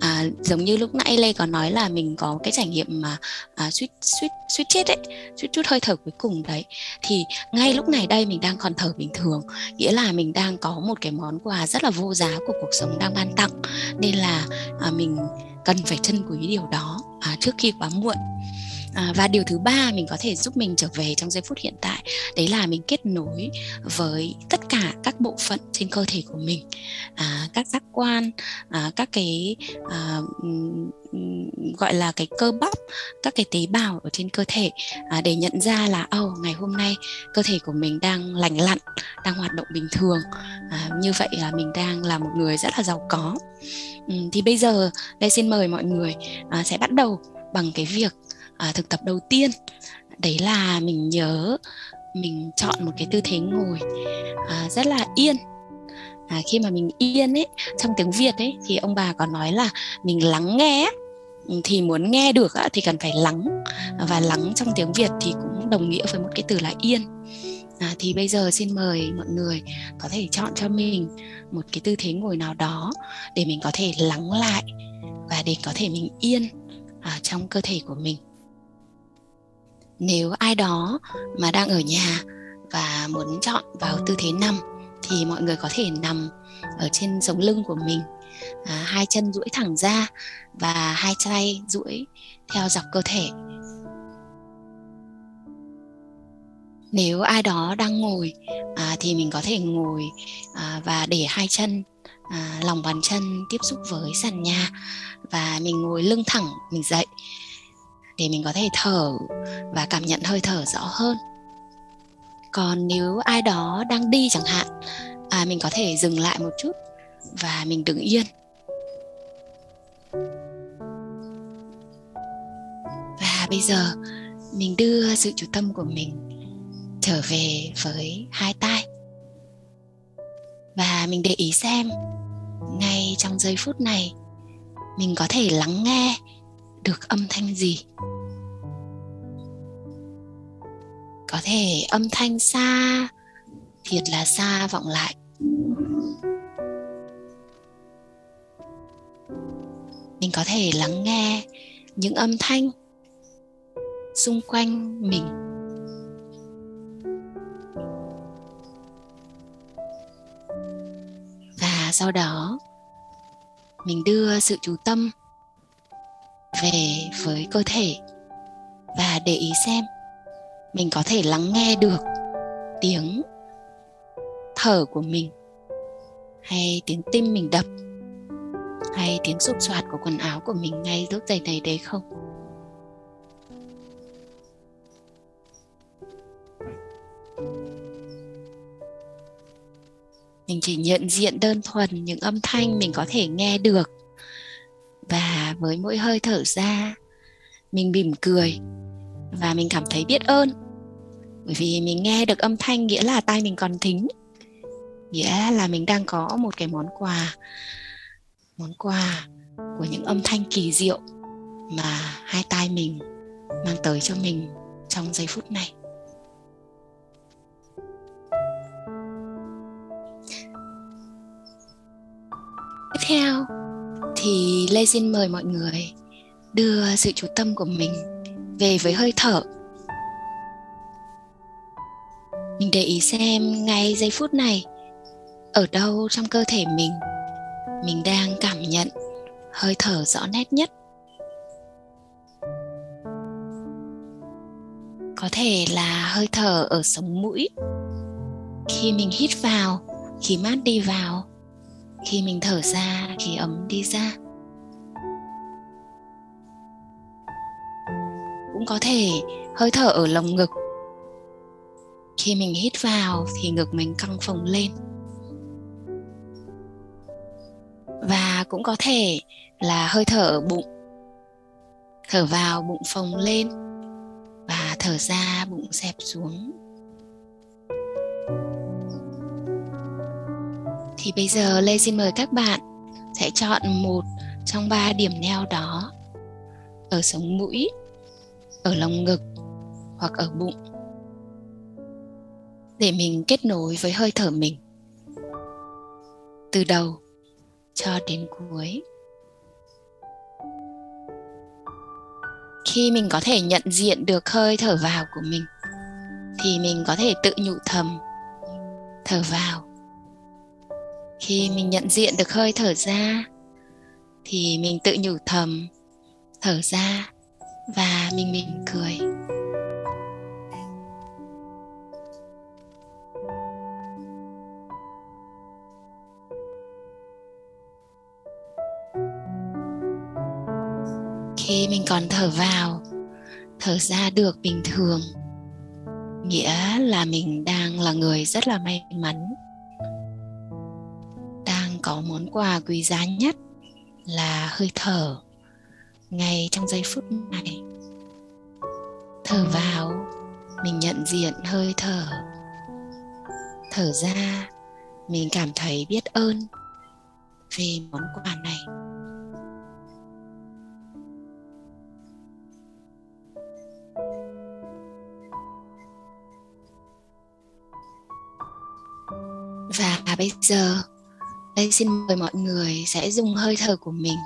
À, giống như lúc nãy lê có nói là mình có cái trải nghiệm mà à, suýt suýt suýt chết ấy suýt chút hơi thở cuối cùng đấy. Thì ngay lúc này đây mình đang còn thở bình thường nghĩa là mình đang có một cái món quà rất là vô giá của cuộc sống đang ban tặng. Nên là à, mình cần phải trân quý điều đó à, trước khi quá muộn à, và điều thứ ba mình có thể giúp mình trở về trong giây phút hiện tại đấy là mình kết nối với tất cả các bộ phận trên cơ thể của mình. À, các giác quan à, các cái à, gọi là cái cơ bắp các cái tế bào ở trên cơ thể à, để nhận ra là oh, ngày hôm nay cơ thể của mình đang lành lặn đang hoạt động bình thường. À, như vậy là mình đang là một người rất là giàu có. Ừ, thì bây giờ đây xin mời mọi người à, sẽ bắt đầu bằng cái việc à, thực tập đầu tiên. Đấy là mình nhớ mình chọn một cái tư thế ngồi à, rất là yên. À, khi mà mình yên ấy trong tiếng việt ấy thì ông bà còn nói là mình lắng nghe. Thì muốn nghe được thì cần phải lắng. Và lắng trong tiếng việt thì cũng đồng nghĩa với một cái từ là yên. À, thì bây giờ xin mời mọi người có thể chọn cho mình một cái tư thế ngồi nào đó để mình có thể lắng lại và để có thể mình yên ở trong cơ thể của mình nếu ai đó mà đang ở nhà và muốn chọn vào tư thế nằm thì mọi người có thể nằm ở trên sống lưng của mình à, hai chân duỗi thẳng ra và hai tay duỗi theo dọc cơ thể. Nếu ai đó đang ngồi à, thì mình có thể ngồi à, và để hai chân à, lòng bàn chân tiếp xúc với sàn nhà và mình ngồi lưng thẳng mình dậy để mình có thể thở và cảm nhận hơi thở rõ hơn. Còn nếu ai đó đang đi chẳng hạn à, mình có thể dừng lại một chút và mình đứng yên. Và bây giờ mình đưa sự chú tâm của mình trở về với hai tay và mình để ý xem ngay trong giây phút này mình có thể lắng nghe được âm thanh gì? Có thể âm thanh xa, thiệt là xa vọng lại. Mình có thể lắng nghe những âm thanh xung quanh mình. Và sau đó, mình đưa sự chú tâm về với cơ thể. Và để ý xem, mình có thể lắng nghe được tiếng thở của mình, hay tiếng tim mình đập, hay tiếng sụp soạt của quần áo của mình ngay lúc giày này đấy không? Mình chỉ nhận diện đơn thuần những âm thanh mình có thể nghe được và với mỗi hơi thở ra, mình mỉm cười và mình cảm thấy biết ơn. Bởi vì mình nghe được âm thanh nghĩa là tai mình còn thính, nghĩa là mình đang có một cái món quà món quà của những âm thanh kỳ diệu mà hai tai mình mang tới cho mình trong giây phút này. Tiếp theo thì lê xin mời mọi người đưa sự chú tâm của mình về với hơi thở. Mình để ý xem ngay giây phút này, ở đâu trong cơ thể mình mình đang cảm nhận hơi thở rõ nét nhất. Có thể là hơi thở ở sống mũi. Khi mình hít vào khí mát đi vào khi mình thở ra khí ấm đi ra. Cũng có thể hơi thở ở lồng ngực. Khi mình hít vào thì ngực mình căng phồng lên. Và cũng có thể là hơi thở ở bụng. Thở vào bụng phồng lên và thở ra bụng xẹp xuống thì bây giờ lê xin mời các bạn sẽ chọn một trong ba điểm neo đó. Ở sống mũi, ở lồng ngực hoặc ở bụng. Để mình kết nối với hơi thở mình. Từ đầu cho đến cuối. Khi mình có thể nhận diện được hơi thở vào của mình, thì mình có thể tự nhủ thầm, thở vào khi mình nhận diện được hơi thở ra, thì mình tự nhủ thầm, thở ra và mình mỉm cười. Khi mình còn thở vào, thở ra được bình thường, nghĩa là mình đang là người rất là may mắn đang có món quà quý giá nhất là hơi thở ngay trong giây phút này. Thở vào, mình nhận diện hơi thở. Thở ra, mình cảm thấy biết ơn về món quà này. Và bây giờ đây xin mời mọi người sẽ dùng hơi thở của mình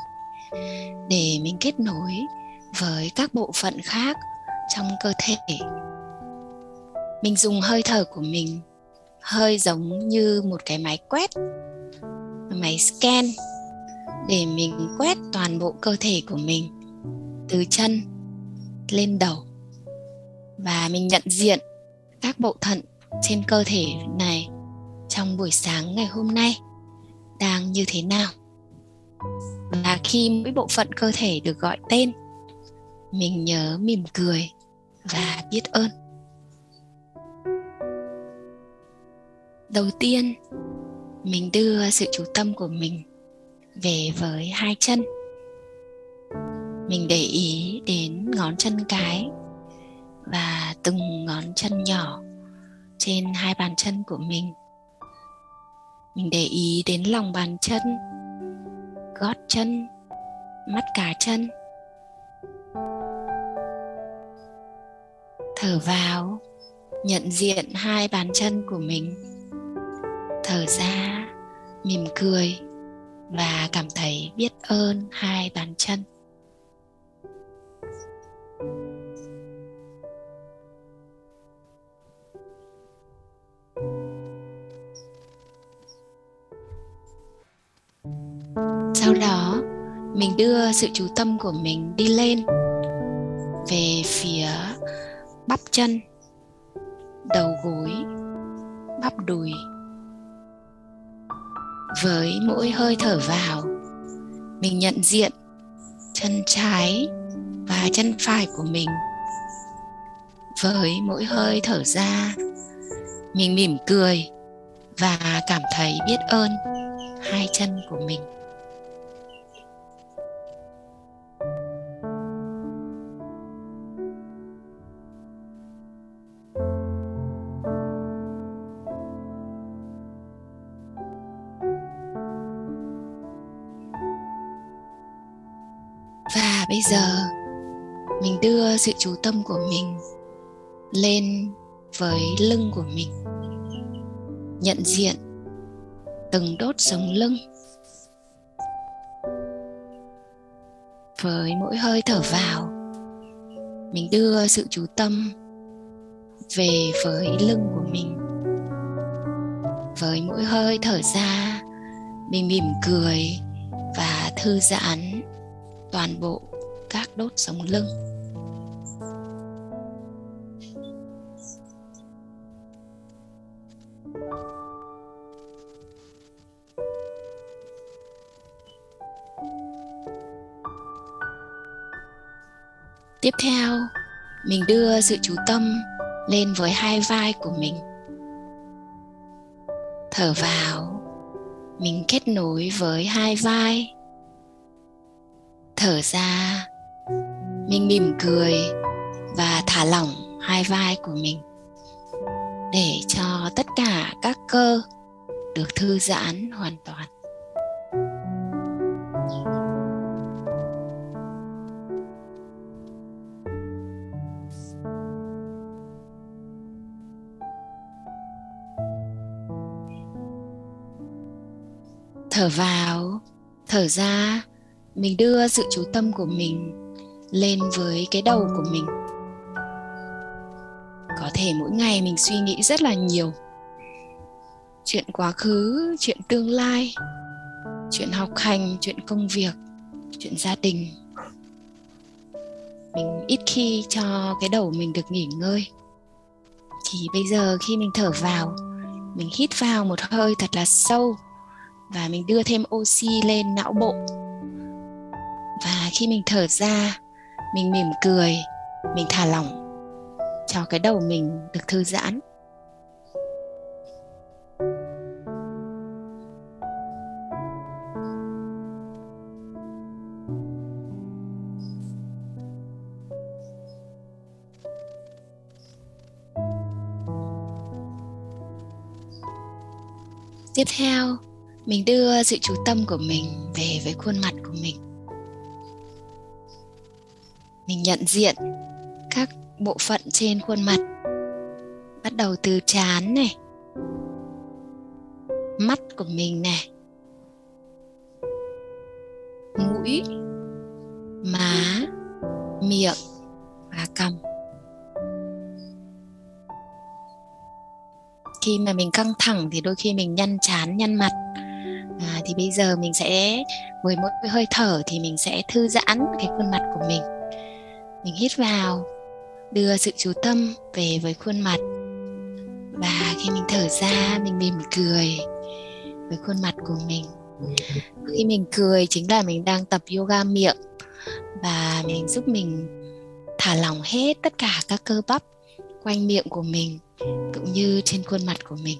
để mình kết nối với các bộ phận khác trong cơ thể. Mình dùng hơi thở của mình hơi giống như một cái máy quét, máy scan để mình quét toàn bộ cơ thể của mình từ chân lên đầu. Và mình nhận diện các bộ thận trên cơ thể này trong buổi sáng ngày hôm nay đang như thế nào. Và khi mỗi bộ phận cơ thể được gọi tên, mình nhớ mỉm cười và biết ơn. Đầu tiên, mình đưa sự chú tâm của mình về với hai chân. Mình để ý đến ngón chân cái và từng ngón chân nhỏ trên hai bàn chân của mình mình để ý đến lòng bàn chân, gót chân, mắt cá chân. Thở vào, nhận diện hai bàn chân của mình. Thở ra, mỉm cười và cảm thấy biết ơn hai bàn chân. Mình đưa sự chú tâm của mình đi lên, về phía bắp chân, đầu gối, bắp đùi. Với mỗi hơi thở vào, mình nhận diện chân trái và chân phải của mình. Với mỗi hơi thở ra, mình mỉm cười và cảm thấy biết ơn hai chân của mình. Đưa sự chú tâm của mình lên với lưng của mình, nhận diện từng đốt sống lưng với mỗi hơi thở vào. Mình đưa sự chú tâm về với lưng của mình, với mỗi hơi thở ra, mình mỉm cười và thư giãn toàn bộ các đốt sống lưng. Tiếp theo, mình đưa sự chú tâm lên với hai vai của mình. Thở vào, mình kết nối với hai vai. Thở ra, mình mỉm cười và thả lỏng hai vai của mình để cho tất cả các cơ được thư giãn hoàn toàn. Thở vào. Thở ra, mình đưa sự chú tâm của mình lên với cái đầu của mình. Có thể mỗi ngày mình suy nghĩ rất là nhiều. Chuyện quá khứ, chuyện tương lai, chuyện học hành, chuyện công việc, chuyện gia đình. Mình ít khi cho cái đầu mình được nghỉ ngơi. Thì bây giờ khi mình thở vào, mình hít vào một hơi thật là sâu và mình đưa thêm oxy lên não bộ. Và khi mình thở ra, mình mỉm cười, mình thả lỏng cho cái đầu mình được thư giãn. Tiếp theo mình đưa sự chú tâm của mình về với khuôn mặt của mình. Mình nhận diện các bộ phận trên khuôn mặt. Bắt đầu từ trán này, mắt của mình này, mũi, má, miệng và cằm. Khi mà mình căng thẳng thì đôi khi mình nhăn chán, nhăn mặt thì bây giờ mình sẽ với mỗi hơi thở thì mình sẽ thư giãn cái khuôn mặt của mình. Mình hít vào, đưa sự chú tâm về với khuôn mặt. Và khi mình thở ra, mình mỉm cười với khuôn mặt của mình. Khi mình cười chính là mình đang tập yoga miệng và mình giúp mình thả lỏng hết tất cả các cơ bắp quanh miệng của mình cũng như trên khuôn mặt của mình.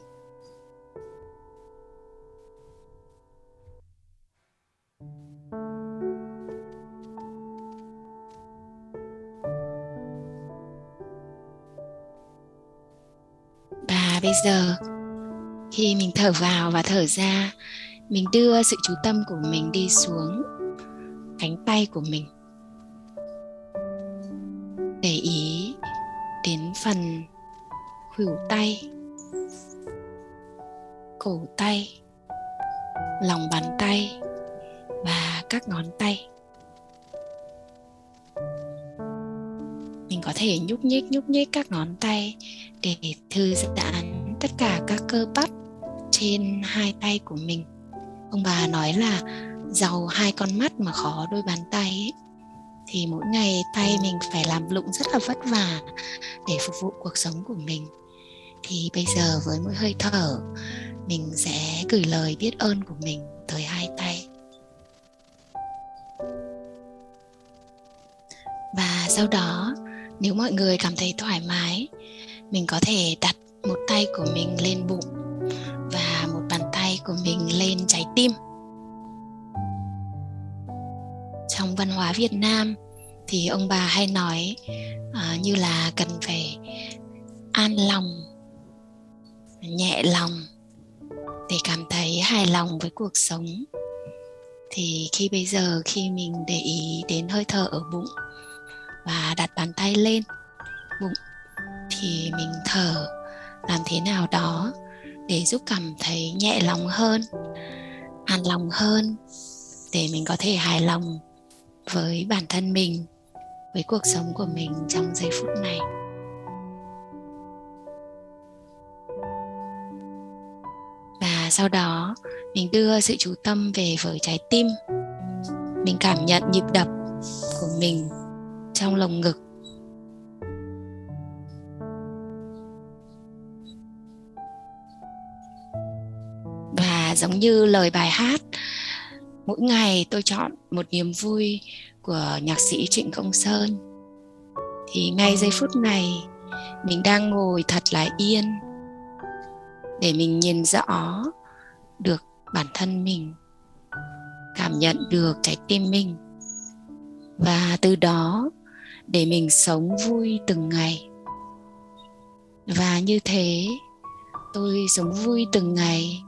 Bây giờ. Khi mình thở vào và thở ra, mình đưa sự chú tâm của mình đi xuống cánh tay của mình. Để ý đến phần khuỷu tay, cổ tay, lòng bàn tay và các ngón tay. Mình có thể nhúc nhích nhúc nhích các ngón tay để thư giãn tất cả các cơ bắp trên hai tay của mình. Ông bà nói là giàu hai con mắt mà khó đôi bàn tay ấy, thì mỗi ngày tay mình phải làm lụng rất là vất vả để phục vụ cuộc sống của mình. Thì bây giờ với mỗi hơi thở mình sẽ gửi lời biết ơn của mình tới hai tay. Và sau đó nếu mọi người cảm thấy thoải mái mình có thể đặt một tay của mình lên bụng và một bàn tay của mình lên trái tim. Trong văn hóa việt nam thì ông bà hay nói uh, như là cần phải an lòng nhẹ lòng để cảm thấy hài lòng với cuộc sống. Thì khi bây giờ khi mình để ý đến hơi thở ở bụng và đặt bàn tay lên bụng thì mình thở làm thế nào đó để giúp cảm thấy nhẹ lòng hơn, an lòng hơn, để mình có thể hài lòng với bản thân mình, với cuộc sống của mình trong giây phút này. Và sau đó, mình đưa sự chú tâm về với trái tim. Mình cảm nhận nhịp đập của mình trong lồng ngực. Giống như lời bài hát. Mỗi ngày tôi chọn một niềm vui của nhạc sĩ Trịnh Công Sơn. Thì ngay giây phút này, mình đang ngồi thật là yên để mình nhìn rõ được bản thân mình, cảm nhận được trái tim mình. Và từ đó, để mình sống vui từng ngày. Và như thế, tôi sống vui từng ngày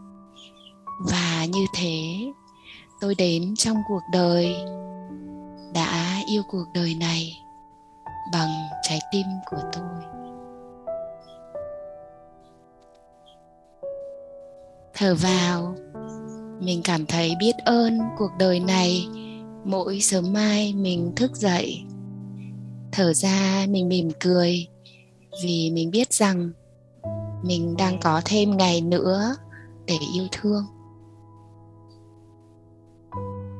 và như thế, tôi đến trong cuộc đời, đã yêu cuộc đời này bằng trái tim của tôi. Thở vào, mình cảm thấy biết ơn cuộc đời này. Mỗi sớm mai mình thức dậy. Thở ra, mình mỉm cười, vì mình biết rằng mình đang có thêm ngày nữa để yêu thương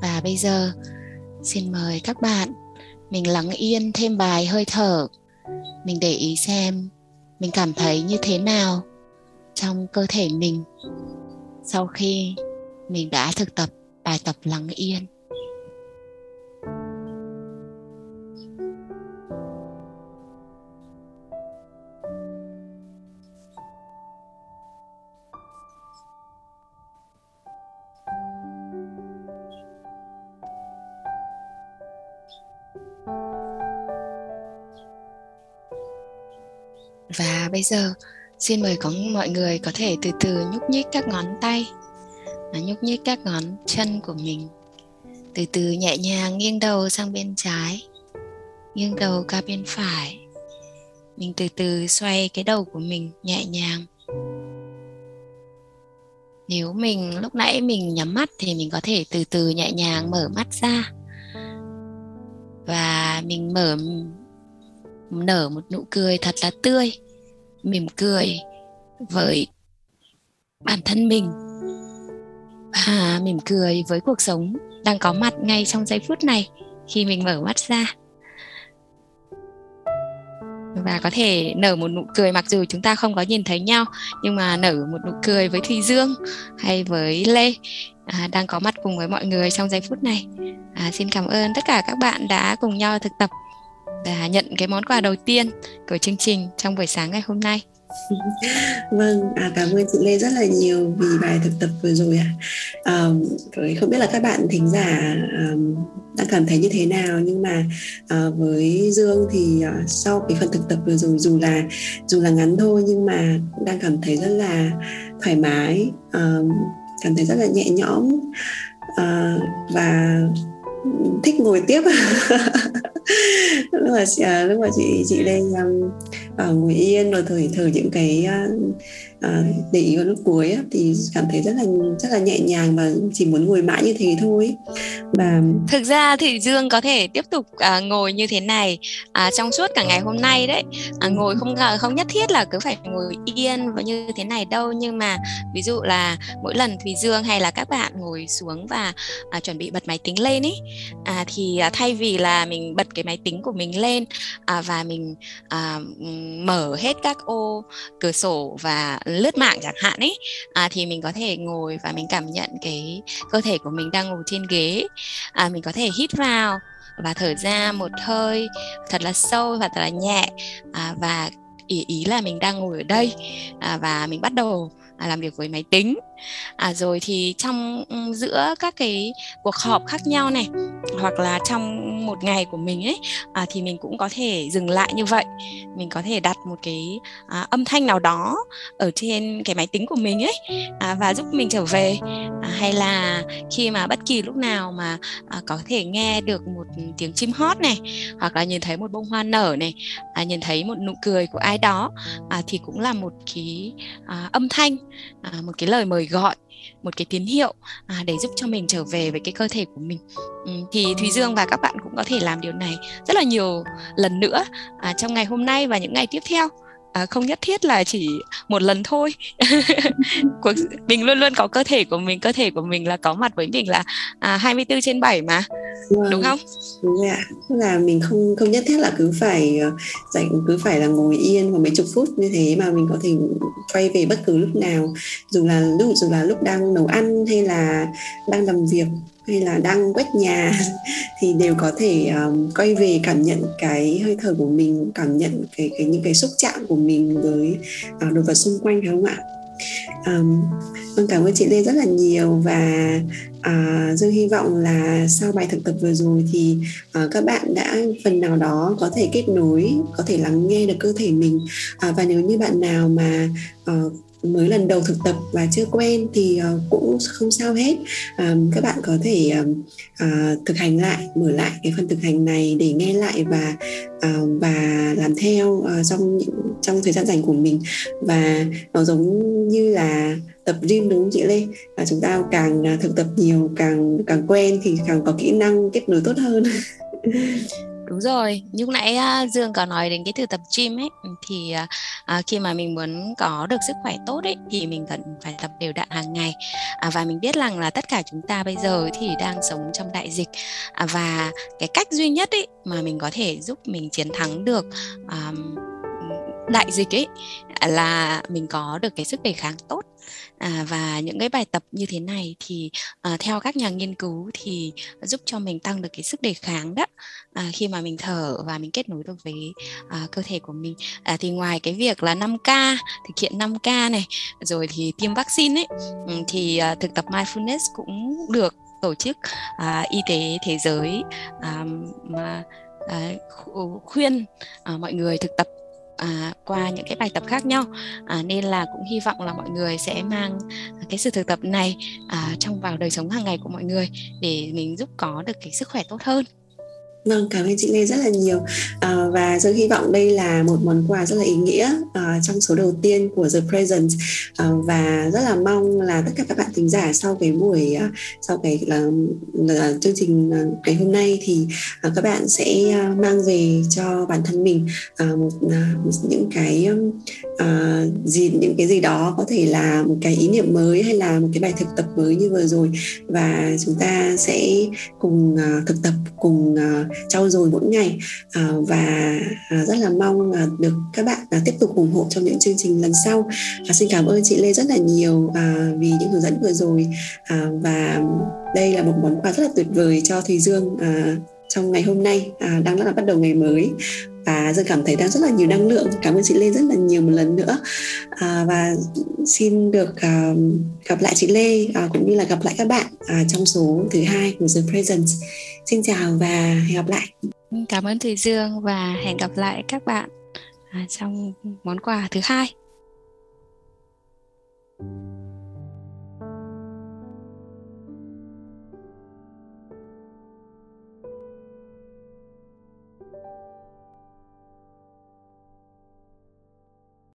và bây giờ, xin mời các bạn mình lắng yên thêm bài hơi thở. Mình để ý xem mình cảm thấy như thế nào trong cơ thể mình sau khi mình đã thực tập bài tập lắng yên. Và bây giờ, xin mời có, mọi người có thể từ từ nhúc nhích các ngón tay. Và nhúc nhích các ngón chân của mình. Từ từ nhẹ nhàng nghiêng đầu sang bên trái, nghiêng đầu qua bên phải. Mình từ từ xoay cái đầu của mình nhẹ nhàng. Nếu mình, lúc nãy mình nhắm mắt thì mình có thể từ từ nhẹ nhàng mở mắt ra. Và mình mở, nở một nụ cười thật là tươi mỉm cười với bản thân mình. Và mỉm cười với cuộc sống đang có mặt ngay trong giây phút này khi mình mở mắt ra. Và có thể nở một nụ cười mặc dù chúng ta không có nhìn thấy nhau nhưng mà nở một nụ cười với Thùy Dương hay với Lê à, đang có mặt cùng với mọi người trong giây phút này. À, xin cảm ơn tất cả các bạn đã cùng nhau thực tập và nhận cái món quà đầu tiên của chương trình trong buổi sáng ngày hôm nay vâng à, cảm ơn chị lê rất là nhiều vì bài thực tập vừa rồi ạ à. à, không biết là các bạn thính giả um, đã cảm thấy như thế nào nhưng mà uh, với dương thì uh, sau cái phần thực tập vừa rồi dù là dù là ngắn thôi nhưng mà cũng đang cảm thấy rất là thoải mái uh, cảm thấy rất là nhẹ nhõm uh, và thích ngồi tiếp lúc mà uh, lúc mà chị chị lên um, uh, ngồi yên rồi thử thử những cái uh, để ý vào lúc cuối á, thì cảm thấy rất là rất là nhẹ nhàng và chỉ muốn ngồi mãi như thế thôi. Và thực ra thì dương có thể tiếp tục uh, ngồi như thế này uh, trong suốt cả ngày hôm nay đấy. Uh, ngồi không không nhất thiết là cứ phải ngồi yên và như thế này đâu nhưng mà ví dụ là mỗi lần thùy dương hay là các bạn ngồi xuống và uh, chuẩn bị bật máy tính lên ấy uh, thì uh, thay vì là mình bật cái máy tính của mình lên à, và mình à, mở hết các ô cửa sổ và lướt mạng chẳng hạn ấy à, thì mình có thể ngồi và mình cảm nhận cái cơ thể của mình đang ngồi trên ghế. À, mình có thể hít vào và thở ra một hơi thật là sâu và thật là nhẹ à, và ý ý là mình đang ngồi ở đây à, và mình bắt đầu à, làm việc với máy tính. À rồi thì trong ừ, giữa các cái cuộc họp khác nhau này hoặc là trong một ngày của mình ấy à, thì mình cũng có thể dừng lại như vậy. Mình có thể đặt một cái à, âm thanh nào đó ở trên cái máy tính của mình ấy à, và giúp mình trở về. À, hay là khi mà bất kỳ lúc nào mà à, có thể nghe được một tiếng chim hót này hoặc là nhìn thấy một bông hoa nở này à, nhìn thấy một nụ cười của ai đó à, thì cũng là một cái à, âm thanh à, một cái lời mời gọi một cái tín hiệu à, để giúp cho mình trở về với cái cơ thể của mình. Ừ, thì thùy dương và các bạn cũng có thể làm điều này rất là nhiều lần nữa à, trong ngày hôm nay và những ngày tiếp theo à, không nhất thiết là chỉ một lần thôi. Cuộc mình luôn luôn có cơ thể của mình cơ thể của mình là có mặt với mình là à, 24 trên 7 mà. Vâng. đúng không? đúng rồi ạ. Là mình không không nhất thiết là cứ phải ờ, dành cứ phải là ngồi yên vào mấy chục phút như thế mà mình có thể quay về bất cứ lúc nào. Dù là lúc dù là lúc đang nấu ăn hay là đang làm việc hay là đang quét nhà thì đều có thể um, quay về cảm nhận cái hơi thở của mình cảm nhận cái, cái những cái xúc chạm của mình với uh, đồ vật xung quanh phải không ạ? Um, vâng cảm ơn chị Lê rất là nhiều và uh, Dương hy vọng là sau bài thực tập vừa rồi thì uh, các bạn đã phần nào đó có thể kết nối có thể lắng nghe được cơ thể mình. Uh, và nếu như bạn nào mà uh, mới lần đầu thực tập và chưa quen thì ờ, cũng không sao hết. Ờ, các bạn có thể ờ, thực hành lại, mở lại cái phần thực hành này để nghe lại và và làm theo trong trong thời gian dành của mình. Và nó giống như là tập gym đúng không chị Lê? Và chúng ta càng thực tập nhiều, càng càng quen thì càng có kỹ năng kết nối tốt hơn. đúng rồi như nãy dương có nói đến cái từ tập gym ấy ừ, thì à, à, khi mà mình muốn có được sức khỏe tốt ấy thì mình cần phải tập đều đặn hàng ngày. À, và mình biết rằng là tất cả chúng ta bây giờ thì đang sống trong đại dịch. À, và cái cách duy nhất ấy mà mình có thể giúp mình chiến thắng được um, đại dịch ấy là mình có được cái sức đề kháng tốt à, và những cái bài tập như thế này thì à, theo các nhà nghiên cứu thì giúp cho mình tăng được cái sức đề kháng đó à, khi mà mình thở và mình kết nối được với à, cơ thể của mình. À, thì ngoài cái việc là 5K thực hiện 5K này rồi thì tiêm vaccine ấy thì à, thực tập mindfulness cũng được tổ chức à, y tế thế giới à, mà à, khuyên à, mọi người thực tập à, qua những cái bài tập khác nhau. À, nên là cũng hy vọng là mọi người sẽ mang cái sự thực tập này à, trong vào đời sống hàng ngày của mọi người để mình giúp có được cái sức khỏe tốt hơn. Vâng, cảm ơn chị Lê rất là nhiều. À, và tôi hy vọng đây là một món quà rất là ý nghĩa à, trong số đầu tiên của The Present. À, và rất là mong là tất cả các bạn thính giả sau cái buổi à, sau cái là, là chương trình ngày hôm nay thì à, các bạn sẽ à, mang về cho bản thân mình à, một, à, những cái à, gì những cái gì đó có thể là một cái ý niệm mới hay là một cái bài thực tập mới như vừa rồi. Và chúng ta sẽ cùng à, thực tập cùng à, trau dồi mỗi ngày. À, và à, rất là mong à, được các bạn à, tiếp tục ủng hộ trong những chương trình lần sau. À, xin cảm ơn chị Lê rất là nhiều à, vì những hướng dẫn vừa rồi. À, và đây là một món quà rất là tuyệt vời cho Thùy Dương à, trong ngày hôm nay à, đang là bắt đầu ngày mới và dương cảm thấy đang rất là nhiều năng lượng. Cảm ơn chị lê rất là nhiều một lần nữa. À, và xin được uh, gặp lại chị lê uh, cũng như là gặp lại các bạn uh, trong số thứ hai của the presence. Xin chào và hẹn gặp lại. Cảm ơn thùy dương và hẹn gặp lại các bạn trong món quà thứ hai.